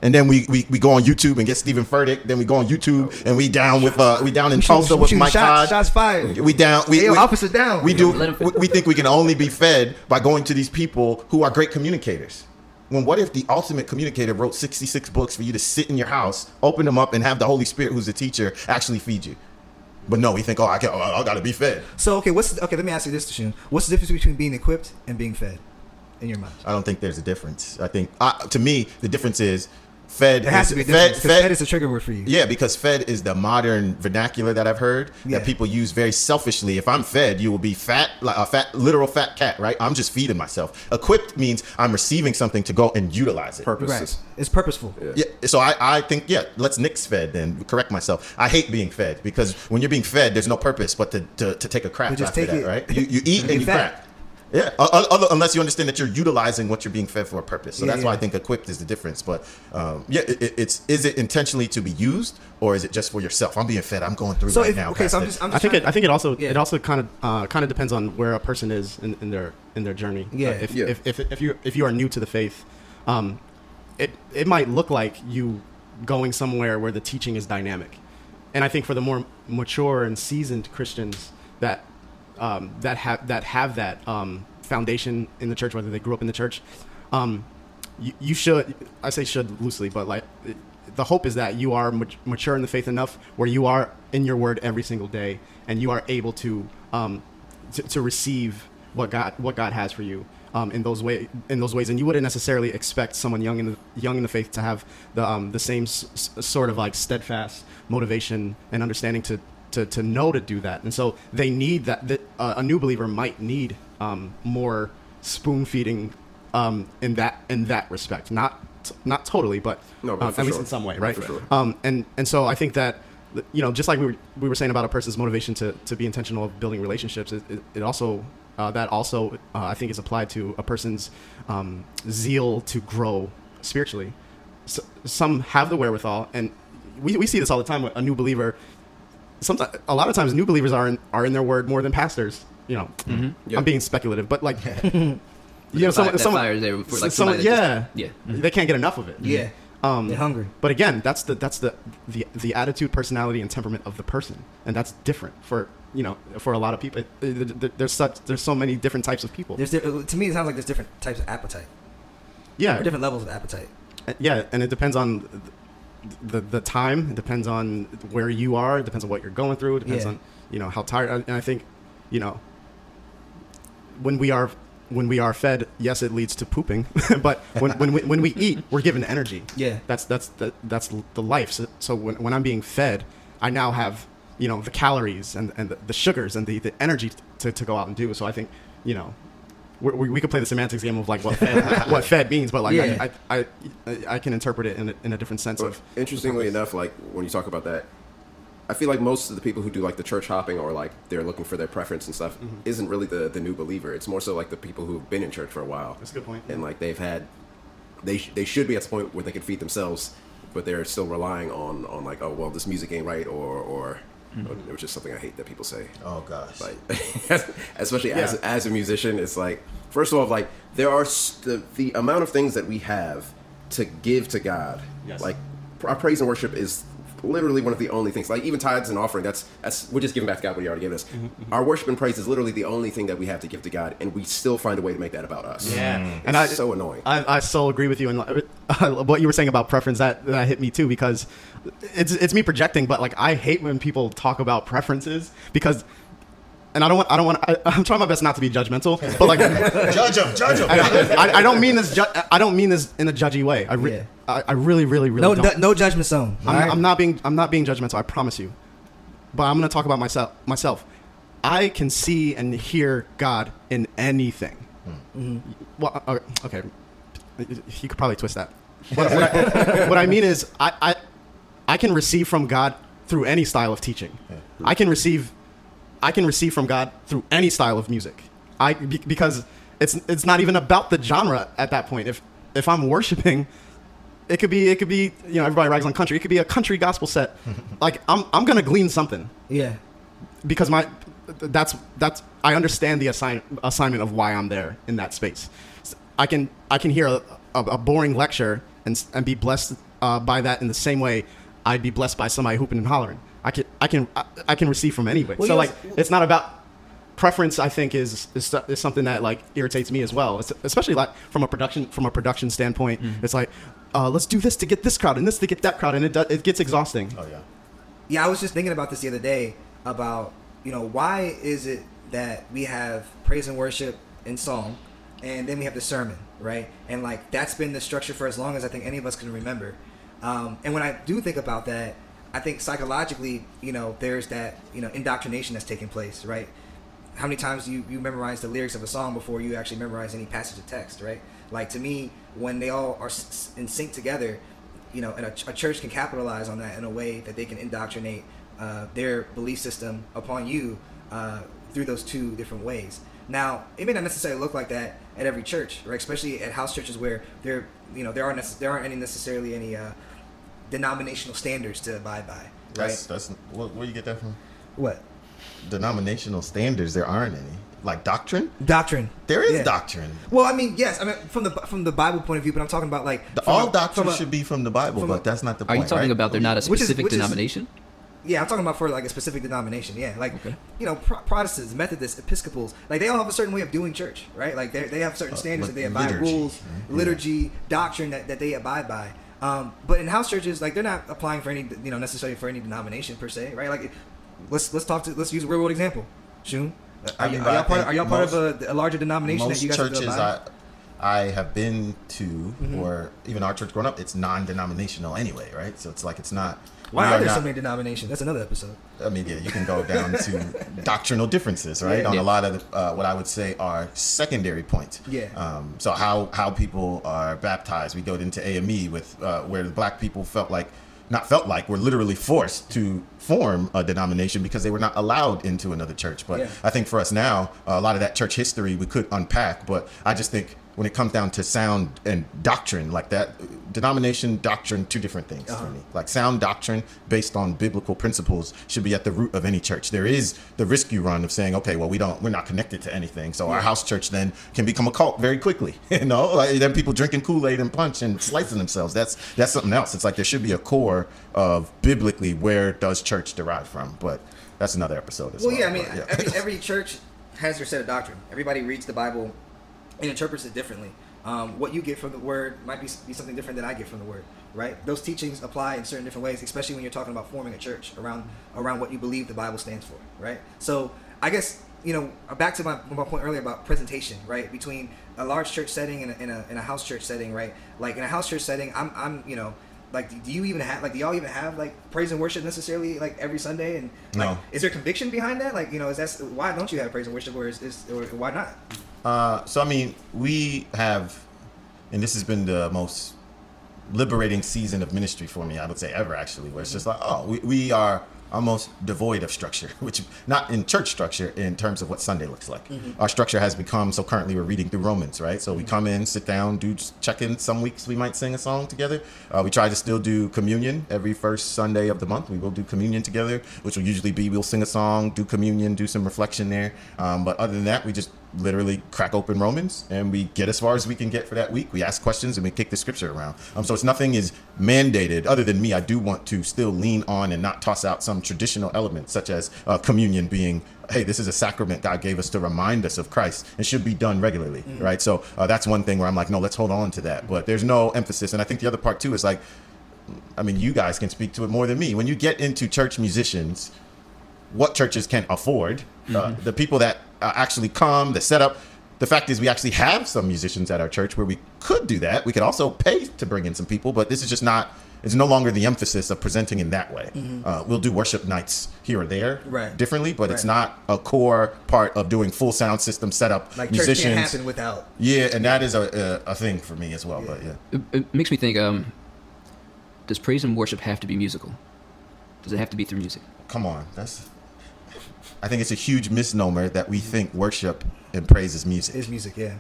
And then we, we, we go on YouTube and get Stephen Furtick. Then we go on YouTube and we down with uh we down in Shooting- Tulsa with shooting Mike shots, Todd. shots fired. We down. We, Hey, we, officer down. We do. We, we think we can only be fed by going to these people who are great communicators. When what if the ultimate communicator wrote 66 books for you to sit in your house, open them up, and have the Holy Spirit, who's a teacher, actually feed you? But no, we think, oh, I got, I got to be fed. So okay, what's okay? Let me ask you this, Shun. What's the difference between being equipped and being fed, in your mind? I don't think there's a difference. I think, uh, to me, the difference is fed. There has is, to be fed, fed, Fed is a trigger word for you. Yeah, because fed is the modern vernacular that I've heard Yeah. that people use very selfishly. If I'm fed, you will be fat, like a fat, literal fat cat, right? I'm just feeding myself. Equipped means I'm receiving something to go and utilize it. Right. purposes. It's purposeful. Yeah, so I, I think yeah, let's nix fed then. Correct myself. I hate being fed because when you're being fed, there's no purpose but to, to, to take a crap after take that, it. right? You, you eat and you fat. crap. Yeah, o- o- other, unless you understand that you're utilizing what you're being fed for a purpose. So Yeah, that's why I think equipped is the difference. But um, yeah, it, it- it's is it intentionally to be used or is it just for yourself? I'm being fed. I'm going through So right if, now. okay, so I'm just I'm I think it, I think it also Yeah. it also kind of uh, kind of depends on where a person is in, in their in their journey. Yeah. Uh, if, Yeah. if, if if you if you are new to the faith, um, it it might look like you going somewhere where the teaching is dynamic, and I think for the more mature and seasoned Christians that um, that have that have that um, foundation in the church, whether they grew up in the church, um, you, you should I say should loosely, but like the hope is that you are mature in the faith enough where you are in your word every single day and you are able to um, to, to receive what God what God has for you um, in those way in those ways. And you wouldn't necessarily expect someone young in the young in the faith to have the um, the same s- sort of like steadfast motivation and understanding to to, to know to do that. And so they need that, that uh, a new believer might need um, more spoon feeding um, in that in that respect. Not not totally but, No, but um, for at least in some way For right? sure. um, and and so I think that you know just like we were, we were saying about a person's motivation to, to be intentional of building relationships it, it, it also uh, that also uh, I think is applied to a person's um, zeal to grow spiritually. So, some have the wherewithal and we, we see this all the time with a new believer sometimes a lot of times new believers are in, are in their word more than pastors you know mm-hmm. mm-hmm. Yeah. I'm being speculative but like you know That someone, fire- someone there for, like, someone somebody that yeah just- yeah. Mm-hmm. they can't get enough of it Yeah. um, They're hungry. But again, that's the that's the, the the attitude, personality, and temperament of the person, and that's different for you know for a lot of people. There's such there's so many different types of people. There's uh, to me it sounds like there's different types of appetite, yeah, or different levels of appetite. Uh, yeah, and it depends on the the time. It depends on where you are. It depends on what you're going through. It depends Yeah. on you know how tired. And I think you know when we are when we are fed, yes, it leads to pooping. but when when we, when we eat, we're given energy. Yeah. that's that's the, that's the life. So, so when when I'm being fed, I now have you know the calories and and the, the sugars and the the energy to to go out and do. So I think you know. We, we we could play the semantics game of like what fed, what fed means, but like Yeah. I, I, I I can interpret it in a, in a different sense But of interestingly enough, like when you talk about that, I feel like most of the people who do like the church hopping or like they're looking for their preference and stuff Mm-hmm. isn't really the the new believer. It's more so like the people who've been in church for a while. That's a good point. And like they've had, they sh- they should be at the point where they can feed themselves, but they're still relying on on like oh well this music ain't right or or. Mm-hmm. Which is something I hate that people say. Oh gosh. Like, especially as Yeah. as a musician, it's like first of all, like there are s- the the amount of things that we have to give to God. Yes. Like our praise and worship is literally one of the only things. Like even tithes and offering, that's that's we're just giving back to God what He already gave us. Mm-hmm, Our worship and praise is literally the only thing that we have to give to God, and we still find a way to make that about us. Yeah. And It's I so annoying. I, I so agree with you, and uh, what you were saying about preference that that hit me too because it's it's me projecting, but like I hate when people talk about preferences because. And I don't want. I don't want. I, I'm trying my best not to be judgmental, but like, judge him, judge him. I, I don't mean this. Ju- I don't mean this in a judgy way. I, re- Yeah. I, I really, really, really No, don't. no, no judgment zone. I'm, alright? I'm not being I'm not being judgmental. I promise you. But I'm going to talk about myself. Myself, I can see and hear God in anything. Well, uh, okay, you could probably twist that. What, what, I, what I mean is, I, I I can receive from God through any style of teaching. I can receive I can receive from God through any style of music. I because it's it's not even about the genre at that point. If if I'm worshiping, it could be it could be you know everybody rags on country. It could be a country gospel set. like I'm I'm gonna glean something Yeah. because my that's that's I understand the assign, assignment of why I'm there in that space. S- I can I can hear a, a, a boring lecture and and be blessed uh, by that in the same way I'd be blessed by somebody hooping and hollering. I can I can I, I can receive from anywhere. Well, so like also- it's not about preference. I think is, is is something that like irritates me as well. It's, especially like from a production from a production standpoint. It's like uh, let's do this to get this crowd and this to get that crowd, and it do, it gets exhausting. Oh yeah. Yeah, I was just thinking about this the other day about, you know, why is it that we have praise and worship and song and then we have the sermon, right? And like that's been the structure for as long as I think any of us can remember. Um, and when I do think about that, I think psychologically, you know, there's that, you know, indoctrination that's taking place, right? How many times do you, you memorize the lyrics of a song before you actually memorize any passage of text, right? Like to me, when they all are in sync together, you know, and a, a church can capitalize on that in a way that they can indoctrinate uh, their belief system upon you uh, through those two different ways. Now, it may not necessarily look like that at every church, right? Especially at house churches where there, you know, there aren't there aren't any necessarily any uh, denominational standards to abide by, right? That's that's where, where you get that from? what Denominational standards. There aren't any. Like doctrine. doctrine? There is Yeah. doctrine. Well, I mean, yes, I mean from the from the Bible point of view, but I'm talking about like The, all a- doctrine a- should be from the Bible, from a- but that's not the point. Are point. you talking right? about they're not a Which is- specific which is- denomination? Yeah, I'm talking about for like a specific denomination. Yeah, like Okay. you know, Pro- Protestants, Methodists, Episcopals, like they all have a certain way of doing church, right? Like they they have certain Uh, standards like that they abide liturgy, rules, right? liturgy, doctrine that, that they abide by. Um, but in house churches, like they're not applying for any you know necessarily for any denomination per se, right? Like let's let's talk to let's use a real world example. Shun, I are, mean, are y'all part are y'all part of a, a larger denomination that Most you guys churches? I, I have been to, Mm-hmm. or even our church growing up, it's non-denominational anyway, right? So it's like it's not. Why we are there so many denominations? That's another episode. I mean, yeah, you can go down to doctrinal differences, right? Yeah. On Yeah. a lot of the, uh, what I would say are secondary points. Yeah. Um, so how how people are baptized, we go into AME with uh, where the black people felt like, not felt like, were literally forced to form a denomination because they were not allowed into another church. But Yeah. I think for us now, a lot of that church history we could unpack. But I just think when it comes down to sound and doctrine like that, denomination, doctrine, two different things Uh-huh. for me. Like sound doctrine based on biblical principles should be at the root of any church. There is the risk you run of saying, okay, well, we don't, we're not connected to anything. So our house church then can become a cult very quickly. You know, like then people drinking Kool-Aid and punch and slicing themselves. That's, that's something else. It's like there should be a core of biblically where does church derive from? But that's another episode as well. Well, yeah, I mean, but, every, every church has their set of doctrine. Everybody reads the Bible and interprets it differently. Um, what you get from the word might be, be something different than I get from the word, right? Those teachings apply in certain different ways, especially when you're talking about forming a church around around what you believe the Bible stands for, right? So I guess you know back to my, my point earlier about presentation, right? Between a large church setting and a, and a, and a house church setting, right? Like in a house church setting, I'm I'm you know like do you even have like do y'all even have like praise and worship necessarily like every Sunday and like No. is there conviction behind that like you know is that why don't you have praise and worship or is, is or why not Uh, so I mean, we have, and this has been the most liberating season of ministry for me. I would say ever actually, where it's just like, oh, we, we are almost devoid of structure, which not in church structure in terms of what Sunday looks like. Our structure has become so. Currently, we're reading through Romans, right? So we come in, sit down, do check in. Some weeks we might sing a song together. Uh, we try to still do communion every first Sunday of the month. We will do communion together, which will usually be we'll sing a song, do communion, do some reflection there. Um, but other than that, we just literally crack open Romans and we get as far as we can get for that week. We ask questions and we kick the scripture around. Um, so it's nothing is mandated other than me. I do want to still lean on and not toss out some traditional elements such as uh, communion being, hey, this is a sacrament God gave us to remind us of Christ and should be done regularly, right? So uh, that's one thing where I'm like, no, let's hold on to that. But there's no emphasis. And I think the other part too is like, I mean, you guys can speak to it more than me. When you get into church musicians, what churches can afford, uh, the people that uh, actually come, the setup. The fact is, we actually have some musicians at our church where we could do that. We could also pay to bring in some people, but this is just not. It's no longer the emphasis of presenting in that way. Uh, we'll do worship nights here or there, Mm-hmm. Right. differently, but it's not a core part of doing full sound system setup. like church musicians, can't happen without yeah, and that is a, a, a thing for me as well. But yeah, It, it makes me think. Um, does praise and worship have to be musical? Does it have to be through music? come on, that's. I think it's a huge misnomer that we think worship and praise is music. is music yeah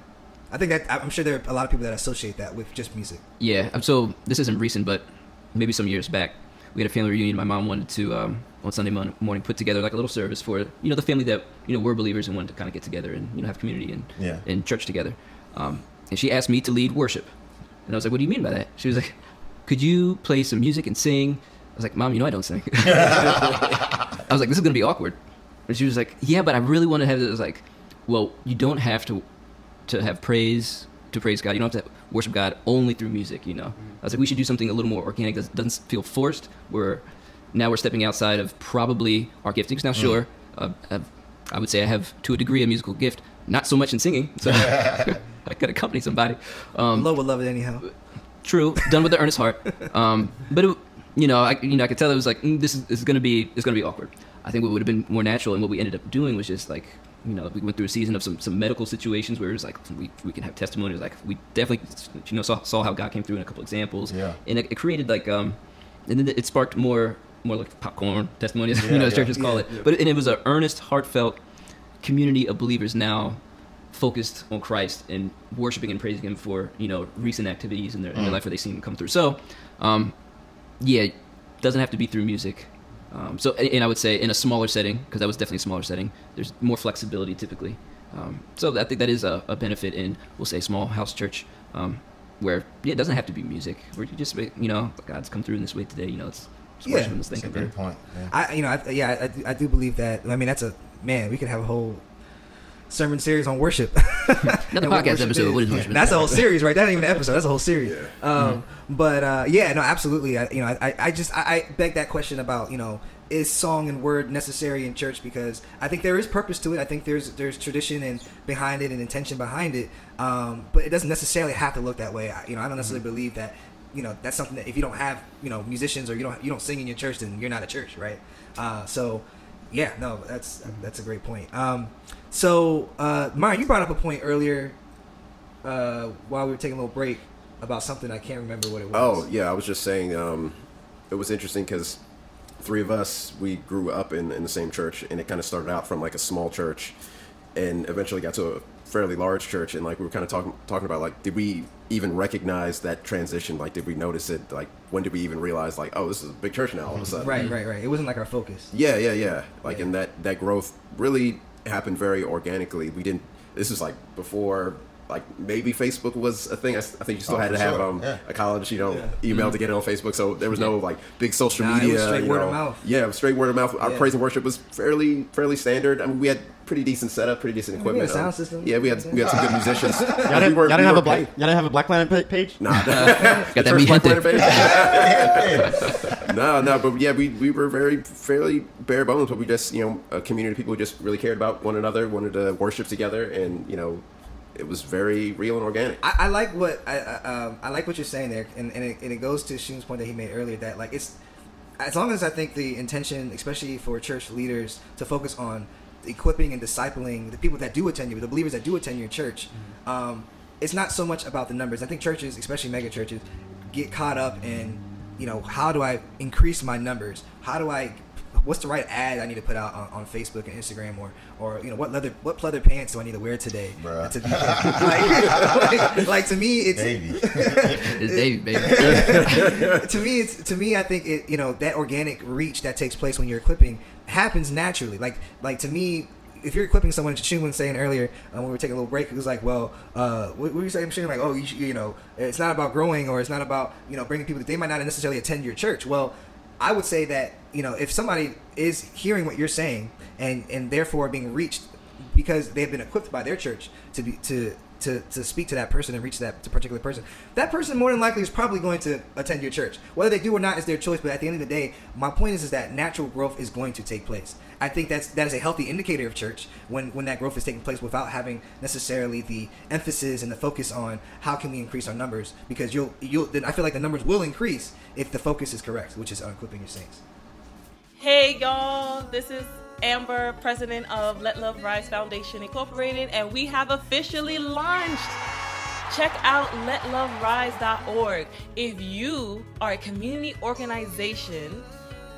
I think that I'm sure there are a lot of people that associate that with just music Yeah. um, So this isn't recent, but maybe some years back, we had a family reunion. My mom wanted to um, on Sunday morning put together like a little service for you know the family that you know were believers and wanted to kind of get together and you know have community and Yeah. and church together. Um, and she asked me to lead worship, and I was like, "What do you mean by that?" She was like, "Could you play some music and sing?" I was like, "Mom, you know I don't sing." I was like, "This is gonna be awkward," and she was like, "Yeah, but I really want to have this." I was like, "Well, you don't have to to have praise to praise God. You don't have to worship God only through music. You know, I was like, we should do something a little more organic that doesn't feel forced. We're now we're stepping outside of probably our giftings. Now, sure, uh, uh, I would say I have to a degree a musical gift, not so much in singing. So I could accompany somebody. Um, Lo would love it anyhow True, done with the earnest heart. Um, but it, you know, I you know I could tell it was like mm, this is this is gonna be it's gonna be awkward. I think what would have been more natural and what we ended up doing was just like you know we went through a season of some some medical situations where it was like we, we can have testimonies like we definitely you know saw, saw how God came through in a couple examples Yeah. and it, it created like um and then it sparked more more like popcorn testimonies Yeah, you know as yeah. churches call it but and it was an earnest heartfelt community of believers now focused on Christ and worshiping and praising Him for you know recent activities in their, in their life where they see Him come through. So, um, yeah, it doesn't have to be through music. Um, so, and and I would say in a smaller setting, because that was definitely a smaller setting, there's more flexibility typically. Um, so I think that is a, a benefit in we'll say small house church, um, where yeah, it doesn't have to be music. Where you just you know God's come through in this way today. You know, it's, it's Yeah. worship and That's a Him. great point. Yeah. I you know I, yeah I, do- I do believe that I mean that's a man we could have a whole sermon series on worship Another podcast worship episode. is. What is worship? That's a whole series, right? That ain't even an episode. That's a whole series. Um, But uh, yeah, no, absolutely. I, you know, I, I just I, I beg that question about you know is song and word necessary in church because I think there is purpose to it. I think there's there's tradition and behind it and intention behind it. Um, but it doesn't necessarily have to look that way. I, you know, I don't necessarily believe that. You know, that's something that if you don't have you know musicians or you don't you don't sing in your church, then you're not a church, right? Uh, so yeah, no, that's that's a great point. Um, so, uh, Myron, you brought up a point earlier uh, while we were taking a little break about something I can't remember what it was. Oh yeah, I was just saying um, it was interesting because three of us we grew up in, in the same church, and it kind of started out from like a small church, and eventually got to a fairly large church, and like we were kind of talking talking about like did we even recognize that transition? Like did we notice it? Like when did we even realize like oh this is a big church now all of a sudden? right, right, right. It wasn't like our focus. Yeah, yeah, yeah. Like, Yeah. and that that growth really happened very organically. We didn't. This is like before like maybe Facebook was a thing. I think you still Oh, had to for have um, yeah. a college, you know, email to get it on Facebook. So there was no like big social Nah, media. straight you word of mouth. Yeah, straight word of mouth. Our Yeah. praise and worship was fairly fairly standard. I mean, we had pretty decent setup, pretty decent we had a equipment. sound um, system. Yeah, we had we had some good musicians. y'all didn't, were- y'all didn't we have a black. paid. Y'all didn't have a Black Planet pa- page. Nah, Got that Church me Black page. no, no, but yeah, we, we were very fairly bare bones, but we just you know a community of people who just really cared about one another, wanted to worship together, and you know it was very real and organic. I, I like what I I, um, I like what you're saying there, and and it, and it goes to Shun's point that he made earlier that like it's as long as I think the intention, especially for church leaders, to focus on equipping and discipling the people that do attend you, the believers that do attend your church. Um, it's not so much about the numbers. I think churches, especially mega churches, get caught up in you know how do I increase my numbers? How do I what's the right ad I need to put out on, on Facebook and Instagram or or you know what leather what pleather pants do I need to wear today Bruh. to be like, like, to me it's Baby. It's Davey, baby. to me it's to me I think it you know that organic reach that takes place when you're equipping happens naturally. Like like to me if you're equipping someone Shun was saying earlier uh, when we were taking a little break it was like well uh what, were you saying Shun like oh you, should- you know it's not about growing or it's not about you know bringing people that they might not necessarily attend your church. Well I would say that you know if somebody is hearing what you're saying and and therefore being reached because they've been equipped by their church to be to to, to speak to that person and reach that to particular person. That person more than likely is probably going to attend your church. Whether they do or not is their choice but at the end of the day my point is is that natural growth is going to take place. I think that's that is a healthy indicator of church when when that growth is taking place without having necessarily the emphasis and the focus on how can we increase our numbers because you'll you'll then i feel like the numbers will increase if the focus is correct which is on equipping your saints. Hey y'all, this is Amber, president of Let Love Rise Foundation Incorporated, and we have officially launched. Check out letloverise.org. If you are a community organization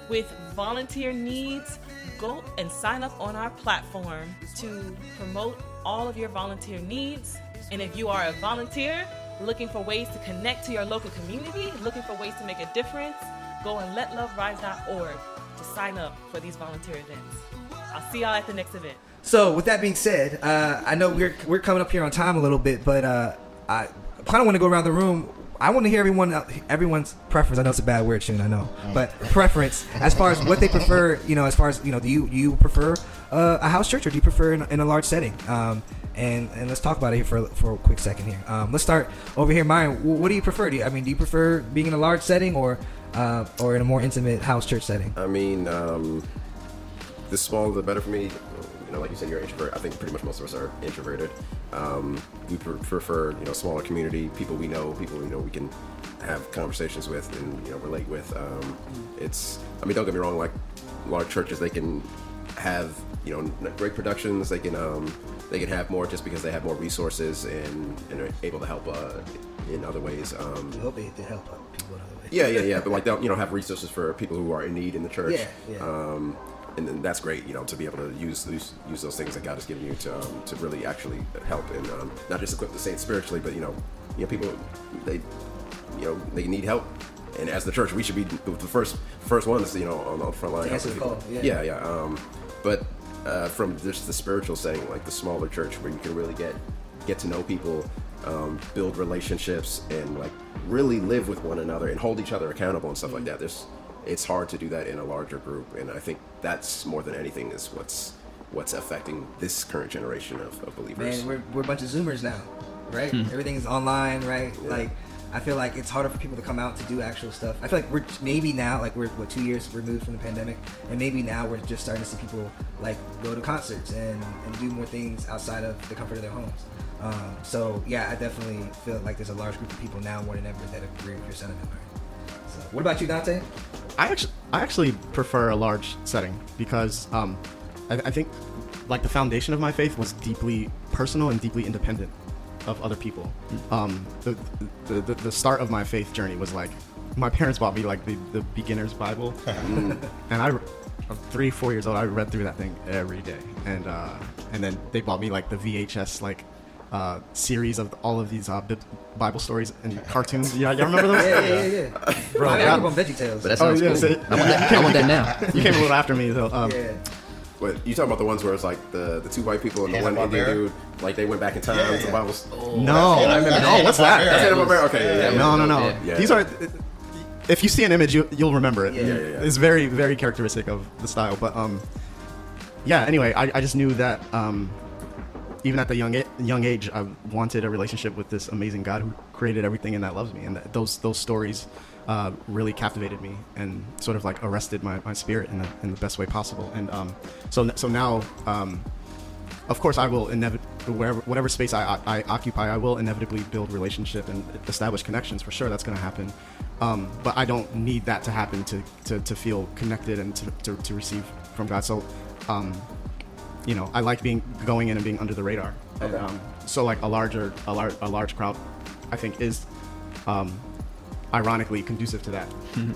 with volunteer needs, go and sign up on our platform to promote all of your volunteer needs. And if you are a volunteer looking for ways to connect to your local community, looking for ways to make a difference, go on letloverise.org to sign up for these volunteer events. I'll see y'all at the next event. So, with that being said, uh, I know we're we're coming up here on time a little bit, but uh, I kind of want to go around the room. I want to hear everyone everyone's preference. I know it's a bad word, Shun. I know, but preference as far as what they prefer. You know, as far as you know, do you you prefer uh, a house church or do you prefer in, in a large setting? Um, and and let's talk about it here for for a quick second here. Um, let's start over here, Myron. wh- What do you prefer? Do you, I mean, do you prefer being in a large setting or uh, or in a more intimate house church setting? I mean, um, the smaller the better for me. You know, like you said, you're an introvert. I think pretty much most of us are introverted. Um, we pre- prefer, you know, smaller community, people we know, people you know we can have conversations with and you know relate with. Um, it's, I mean, don't get me wrong. Like large churches, they can have you know great productions. They can um, they can have more just because they have more resources and and are able to help uh, in other ways. Um, I hope it did help out people. in other ways. yeah, yeah, yeah. But like they'll you know have resources for people who are in need in the church. Yeah, yeah. Um, and then that's great, you know, to be able to use use, use those things that God has given you to um, to really actually help and um, not just equip the saints spiritually, but you know, you know, people they you know they need help. And as the church, we should be the first first ones, you know, on the front line. To answer the call, yeah. yeah, yeah. Um, but uh, from just the spiritual setting, like the smaller church, where you can really get get to know people, um, build relationships, and like really live with one another and hold each other accountable and stuff like that. There's it's hard to do that in a larger group, and I think that's more than anything is what's what's affecting this current generation of, of believers. Man, we're, we're a bunch of Zoomers now, right? Everything's online, right? Like, I feel like it's harder for people to come out to do actual stuff. I feel like we're maybe now, like we're what two years removed from the pandemic, and maybe now we're just starting to see people like go to concerts and, and do more things outside of the comfort of their homes. Um, so yeah, I definitely feel like there's a large group of people now more than ever that agree with your sentiment. Right? So, what about you, Dante? I actually, I actually prefer a large setting because um, I, I think like the foundation of my faith was deeply personal and deeply independent of other people. Um, the, the, the the start of my faith journey was like my parents bought me like the, the beginner's Bible, and I, I'm three four years old, I read through that thing every day, and uh, and then they bought me like the VHS like. Uh, series of all of these uh, Bi- Bible stories and cartoons. Yeah, y'all remember those? Yeah, yeah, yeah, yeah. Bro, I that- grew up on Veggie Tales. But that Oh, sounds yeah, cool. so- I, want that, I want that now. you came a little after me though. Um, yeah. But you talking about the ones where it's like the the two white people and the one Indian dude, like they went back in time. Yeah, to yeah. Bibles. No, I remember no, what's that? Yeah. That's Hanna Barbera. Okay, yeah, yeah. No, no, no. Yeah. Yeah. These are. If you see an image, you, you'll remember it. Yeah, yeah, yeah. It's very, very characteristic of the style. But um, yeah. Anyway, I, I just knew that um, even at the young young age, I wanted a relationship with this amazing God who created everything and that loves me, and that those those stories uh, really captivated me and sort of like arrested my, my spirit in the in the best way possible. And um, so so now. Um, of course, I will inevitably wherever whatever space I, I, I occupy, I will inevitably build relationship and establish connections for sure. That's going to happen, um, but I don't need that to happen to, to, to feel connected and to, to, to receive from God. So, um, you know, I like being going in and being under the radar. And, um, so, like a larger a large a large crowd, I think is um, ironically conducive to that.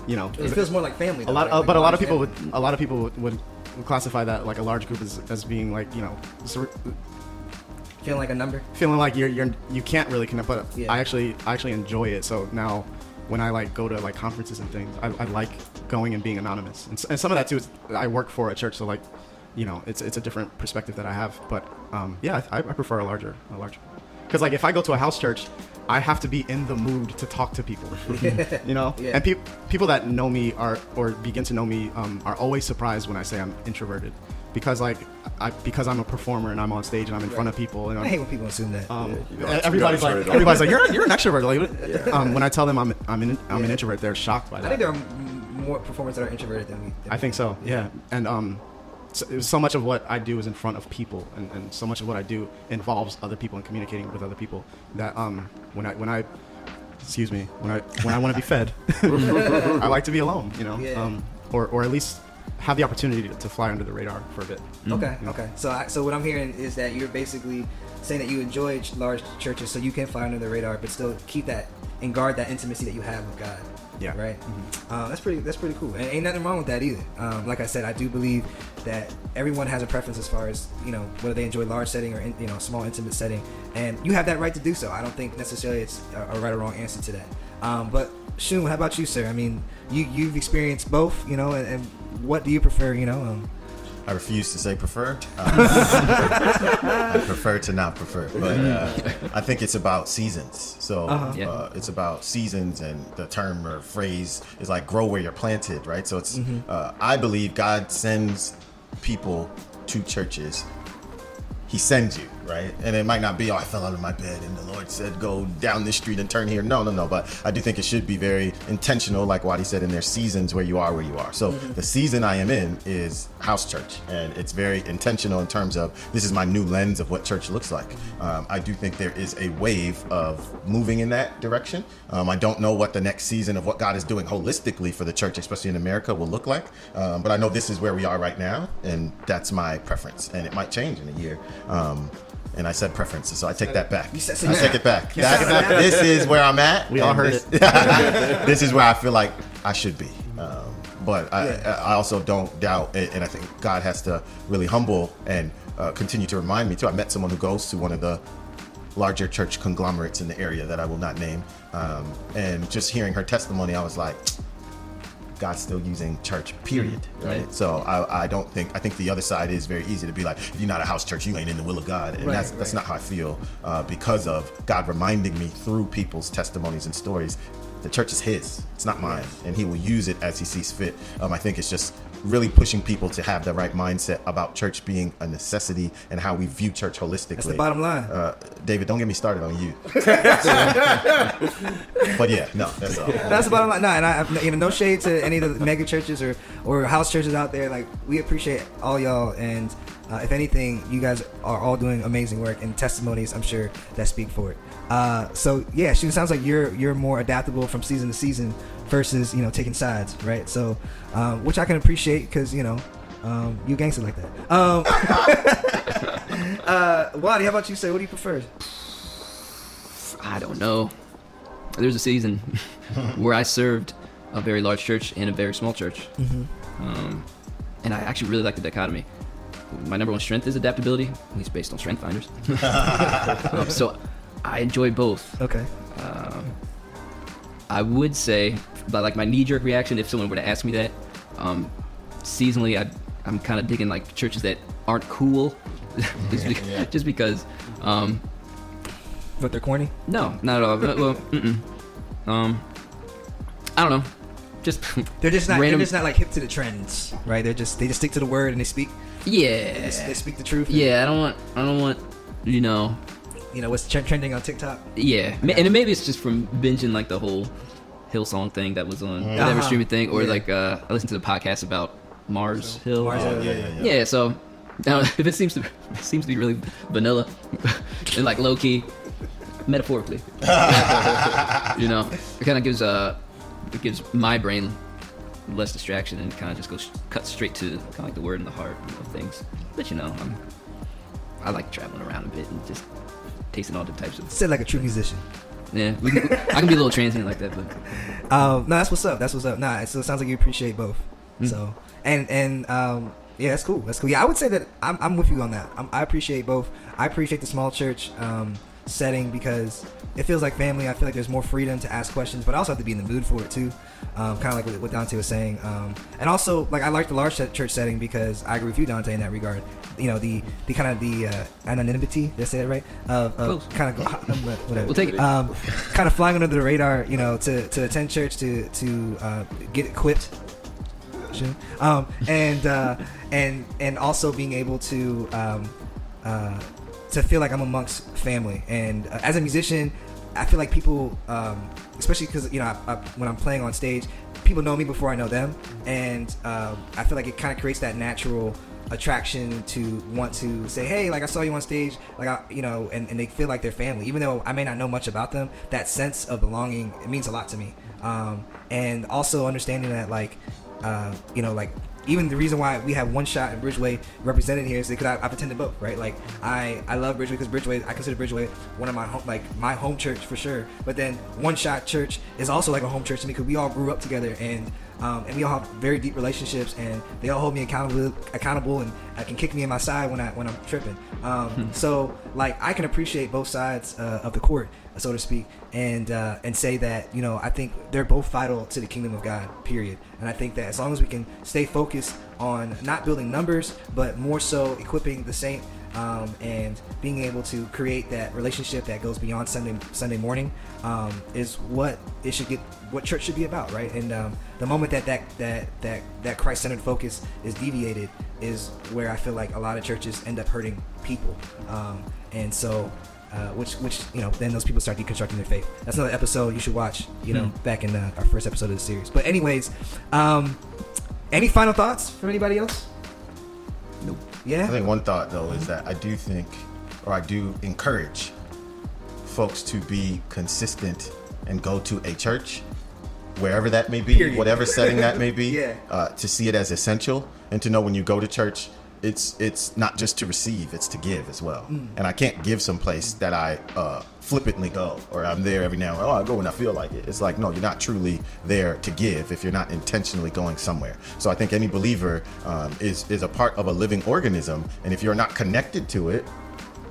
You know, It feels more like family. a lot, right? uh, Like but a lot of people would a lot of people would, would, would classify that like a large group as, as being like you know sort feeling like a number. feeling like you're you're you can't really connect. But Yeah. I actually I actually enjoy it. So now when I like go to like conferences and things, I, I like going and being anonymous. And, and some of that too is I work for a church, so like you know it's it's a different perspective that I have. But um, yeah, I, I prefer a larger a larger because like if I go to a house church. I have to be in the mood to talk to people, you know. Yeah. And peop people that know me are or begin to know me um, are always surprised when I say I'm introverted, because like I because I'm a performer and I'm on stage and I'm in front of people and I hate when people assume that. um, know, everybody's like, everybody's like, you're, you're an extrovert. Like, um, when I tell them I'm, I'm, an, I'm an introvert, they're shocked by that. I think there are more performers that are introverted than me. than I think so. Yeah, and um, so, so much of what I do is in front of people, and, and so much of what I do involves other people and communicating with other people. That um, when I when I excuse me when I when I want to be fed, I like to be alone. You know, Yeah. um, or or at least have the opportunity to, to fly under the radar for a bit. Okay, okay. So, I, so what I'm hearing is that you're basically saying that you enjoy large churches, so you can fly under the radar, but still keep that and guard that intimacy that you have with God. Yeah. Right. Uh, that's pretty. That's pretty cool. And ain't nothing wrong with that either. Um, like I said, I do believe that everyone has a preference as far as you know whether they enjoy large setting or in, you know small intimate setting, and you have that right to do so. I don't think necessarily it's a, a right or wrong answer to that. Um, but Shun, how about you, sir? I mean, you you've experienced both, you know, and, and what do you prefer? You know, um, I refuse to say prefer. Uh, I prefer to not prefer, but uh, I think it's about seasons. So Uh-huh. Yeah. uh, it's about seasons, and the term or phrase is like "grow where you're planted," right? So it's. Uh, I believe God sends people to churches. He sends you, right? And it might not be, oh, I fell out of my bed and the Lord said, go down this street and turn here. No, no, no. But I do think it should be very intentional, like Wadi said, in their seasons where you are where you are. So the season I am in is house church. And it's very intentional in terms of this is my new lens of what church looks like. Um, I do think there is a wave of moving in that direction. Um, I don't know what the next season of what God is doing holistically for the church, especially in America, will look like. Um, but I know this is where we are right now. And that's my preference. And it might change in a year. Um, and I said preferences, so I take that back. You said- so I you- take it back. You That's, it now. this is where I'm at. We all heard this, it. this is where I feel like I should be. Um, but I, Yeah. I also don't doubt, and and I think God has to really humble and uh, continue to remind me too. I met someone who goes to one of the larger church conglomerates in the area that I will not name, um, and just hearing her testimony, I was like. God's still using church, period. Right. Yeah. So I, I don't think I think the other side is very easy to be like, if you're not a house church, you ain't in the will of God, and Right, that's that's not how I feel uh, because of God reminding me through people's testimonies and stories. The church is His; it's not mine, and He will use it as He sees fit. Um, I think it's just really pushing people to have the right mindset about church being a necessity and how we view church holistically. That's the bottom line. Uh, David, don't get me started on you. but yeah, no, that's all. That's the bottom line. No, and I, you know, no shade to any of the mega churches or or house churches out there. Like we appreciate all y'all, and uh, if anything, you guys are all doing amazing work and testimonies. I'm sure that speak for it. Uh, so yeah, it sounds like you're you're more adaptable from season to season versus you know taking sides, right? So, um, which I can appreciate because you know. Um, you gangster like that. Um, uh, Wadi, how about you? Say, what do you prefer? I don't know. There's a season where I served a very large church and a very small church, um, and I actually really like the dichotomy. My number one strength is adaptability, at least based on Strength Finders. Um, so I enjoy both. Okay. Um, I would say, but like my knee-jerk reaction, if someone were to ask me that, um, seasonally, I I'm kind of digging like churches that aren't cool, just, be- Yeah. just because. Um, But they're corny. no, not at all. But, well, mm-mm. um, I don't know. Just They're just not. Random- They're just not like hip to the trends, right? They're just they just stick to the word and they speak. They, yeah, they speak the truth. yeah. I don't want. I don't want. You know. You know what's tre- trending on TikTok? Yeah, Ma- and maybe it's just from binging like the whole Hillsong thing that was on whatever Uh-huh. streaming thing, or Yeah. like uh, I listened to the podcast about Mars Hill. Mars Oh, Hill, yeah, yeah, yeah. Yeah, so now if it seems to it seems to be really vanilla and like low key, metaphorically, you know, it kind of gives uh it gives my brain less distraction and kind of just goes cut straight to kind of like the word and the heart you know, things. But you know, I'm, I like traveling around a bit and just tasting all different types of. Said like a true musician. Yeah, we can, I can be a little transient like that, but Um, no, that's what's up. That's what's up. Nah, so it sounds like you appreciate both. Mm. So and and um, yeah, that's cool. That's cool. Yeah, I would say that I'm, I'm with you on that. I'm, I appreciate both. I appreciate the small church um, setting because it feels like family. I feel like there's more freedom to ask questions, but I also have to be in the mood for it too. Um, kind of like what, what Dante was saying. Um, and also, like I like the large church setting because I agree with you, Dante, in that regard. You know, the the kind of the uh, anonymity. Did I say it right? Of, of kind of whatever. We'll take it. Um, kind of flying under the radar. You know, to to attend church to to uh, get equipped. Um, and uh, and and also being able to um, uh, to feel like I'm amongst family. And uh, as a musician, I feel like people, um, especially because you know I, I, when I'm playing on stage, people know me before I know them, and um, I feel like it kind of creates that natural attraction to want to say hey like i saw you on stage like i you know and, and they feel like they're family. Even though i may not know much about them that sense of belonging it means a lot to me. Um, and also understanding that like uh, you know, like even the reason why we have one shot in Bridgeway represented here is because I, I've attended both, right? Like I, I love Bridgeway because Bridgeway, I consider Bridgeway one of my home, like my home church for sure. But then One Shot Church is also like a home church to me because we all grew up together and um, and we all have very deep relationships and they all hold me accountable, accountable and I can kick me in my side when I when I'm tripping. Um, so like I can appreciate both sides uh, of the court, so to speak, and uh, and say that you know I think they're both vital to the kingdom of God. Period. And I think that as long as we can stay focused on not building numbers, but more so equipping the saint um, and being able to create that relationship that goes beyond Sunday Sunday morning um, is what it should get, what church should be about, right? And um, the moment that that that that that Christ centered focus is deviated is where I feel like a lot of churches end up hurting people, um, and so. Uh, which, which you know, then those people start deconstructing their faith. That's another episode you should watch. You know, back in uh, our first episode of the series. But anyways, um, any final thoughts from anybody else? Nope. Yeah. I think one thought though is that I do think, or I do encourage folks to be consistent and go to a church, wherever that may be, Period. whatever setting that may be, Yeah. uh, to see it as essential and to know when you go to church, it's it's not just to receive, it's to give as well. Mm. And I can't give someplace that I uh, flippantly go or I'm there every now and then. Oh, I go when I feel like it. It's like no, you're not truly there to give if you're not intentionally going somewhere. So I think any believer um, is is a part of a living organism, and if you're not connected to it,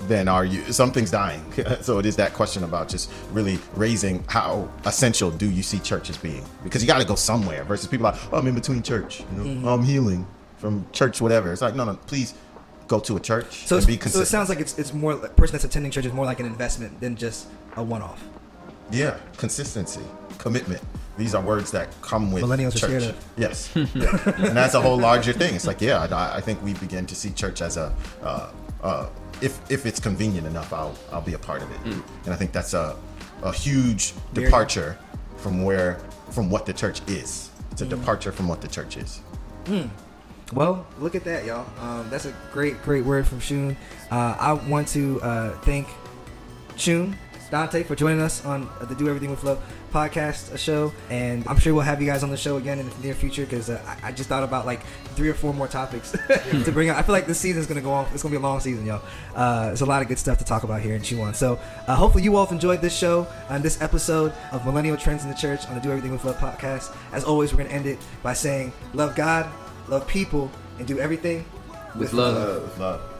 then are you something's dying so it is that question about just really raising how essential do you see church as being because you got to go somewhere versus people like oh i'm in between church you know Mm-hmm. i'm healing from church whatever. It's like no no please go to a church So, and be it's- so it sounds like it's it's more a person that's attending church is more like an investment than just a one-off. yeah consistency commitment. These are words that come with Millennials are church. scared of. yes. And that's a whole larger thing. It's like yeah i, I think we begin to see church as a uh, uh, if if it's convenient enough i'll i'll be a part of it. And i think that's a a huge Very- departure from where from what the church is. It's a Mm. departure from what the church is Well, look at that, y'all. Um, that's a great, great word from Shun. Uh, I want to uh, thank Shun, Dante, for joining us on the Do Everything with Love podcast uh, show, and I'm sure we'll have you guys on the show again in the near future because uh, I, I just thought about like three or four more topics to bring up. I feel like this season is gonna go on. It's gonna be a long season, y'all. Uh, there's a lot of good stuff to talk about here in Chew On. So uh, hopefully you all have enjoyed this show and this episode of Millennial Trends in the Church on the Do Everything with Love podcast. As always, we're gonna end it by saying, "Love God, love people, and do everything With love. love love All right, y'all.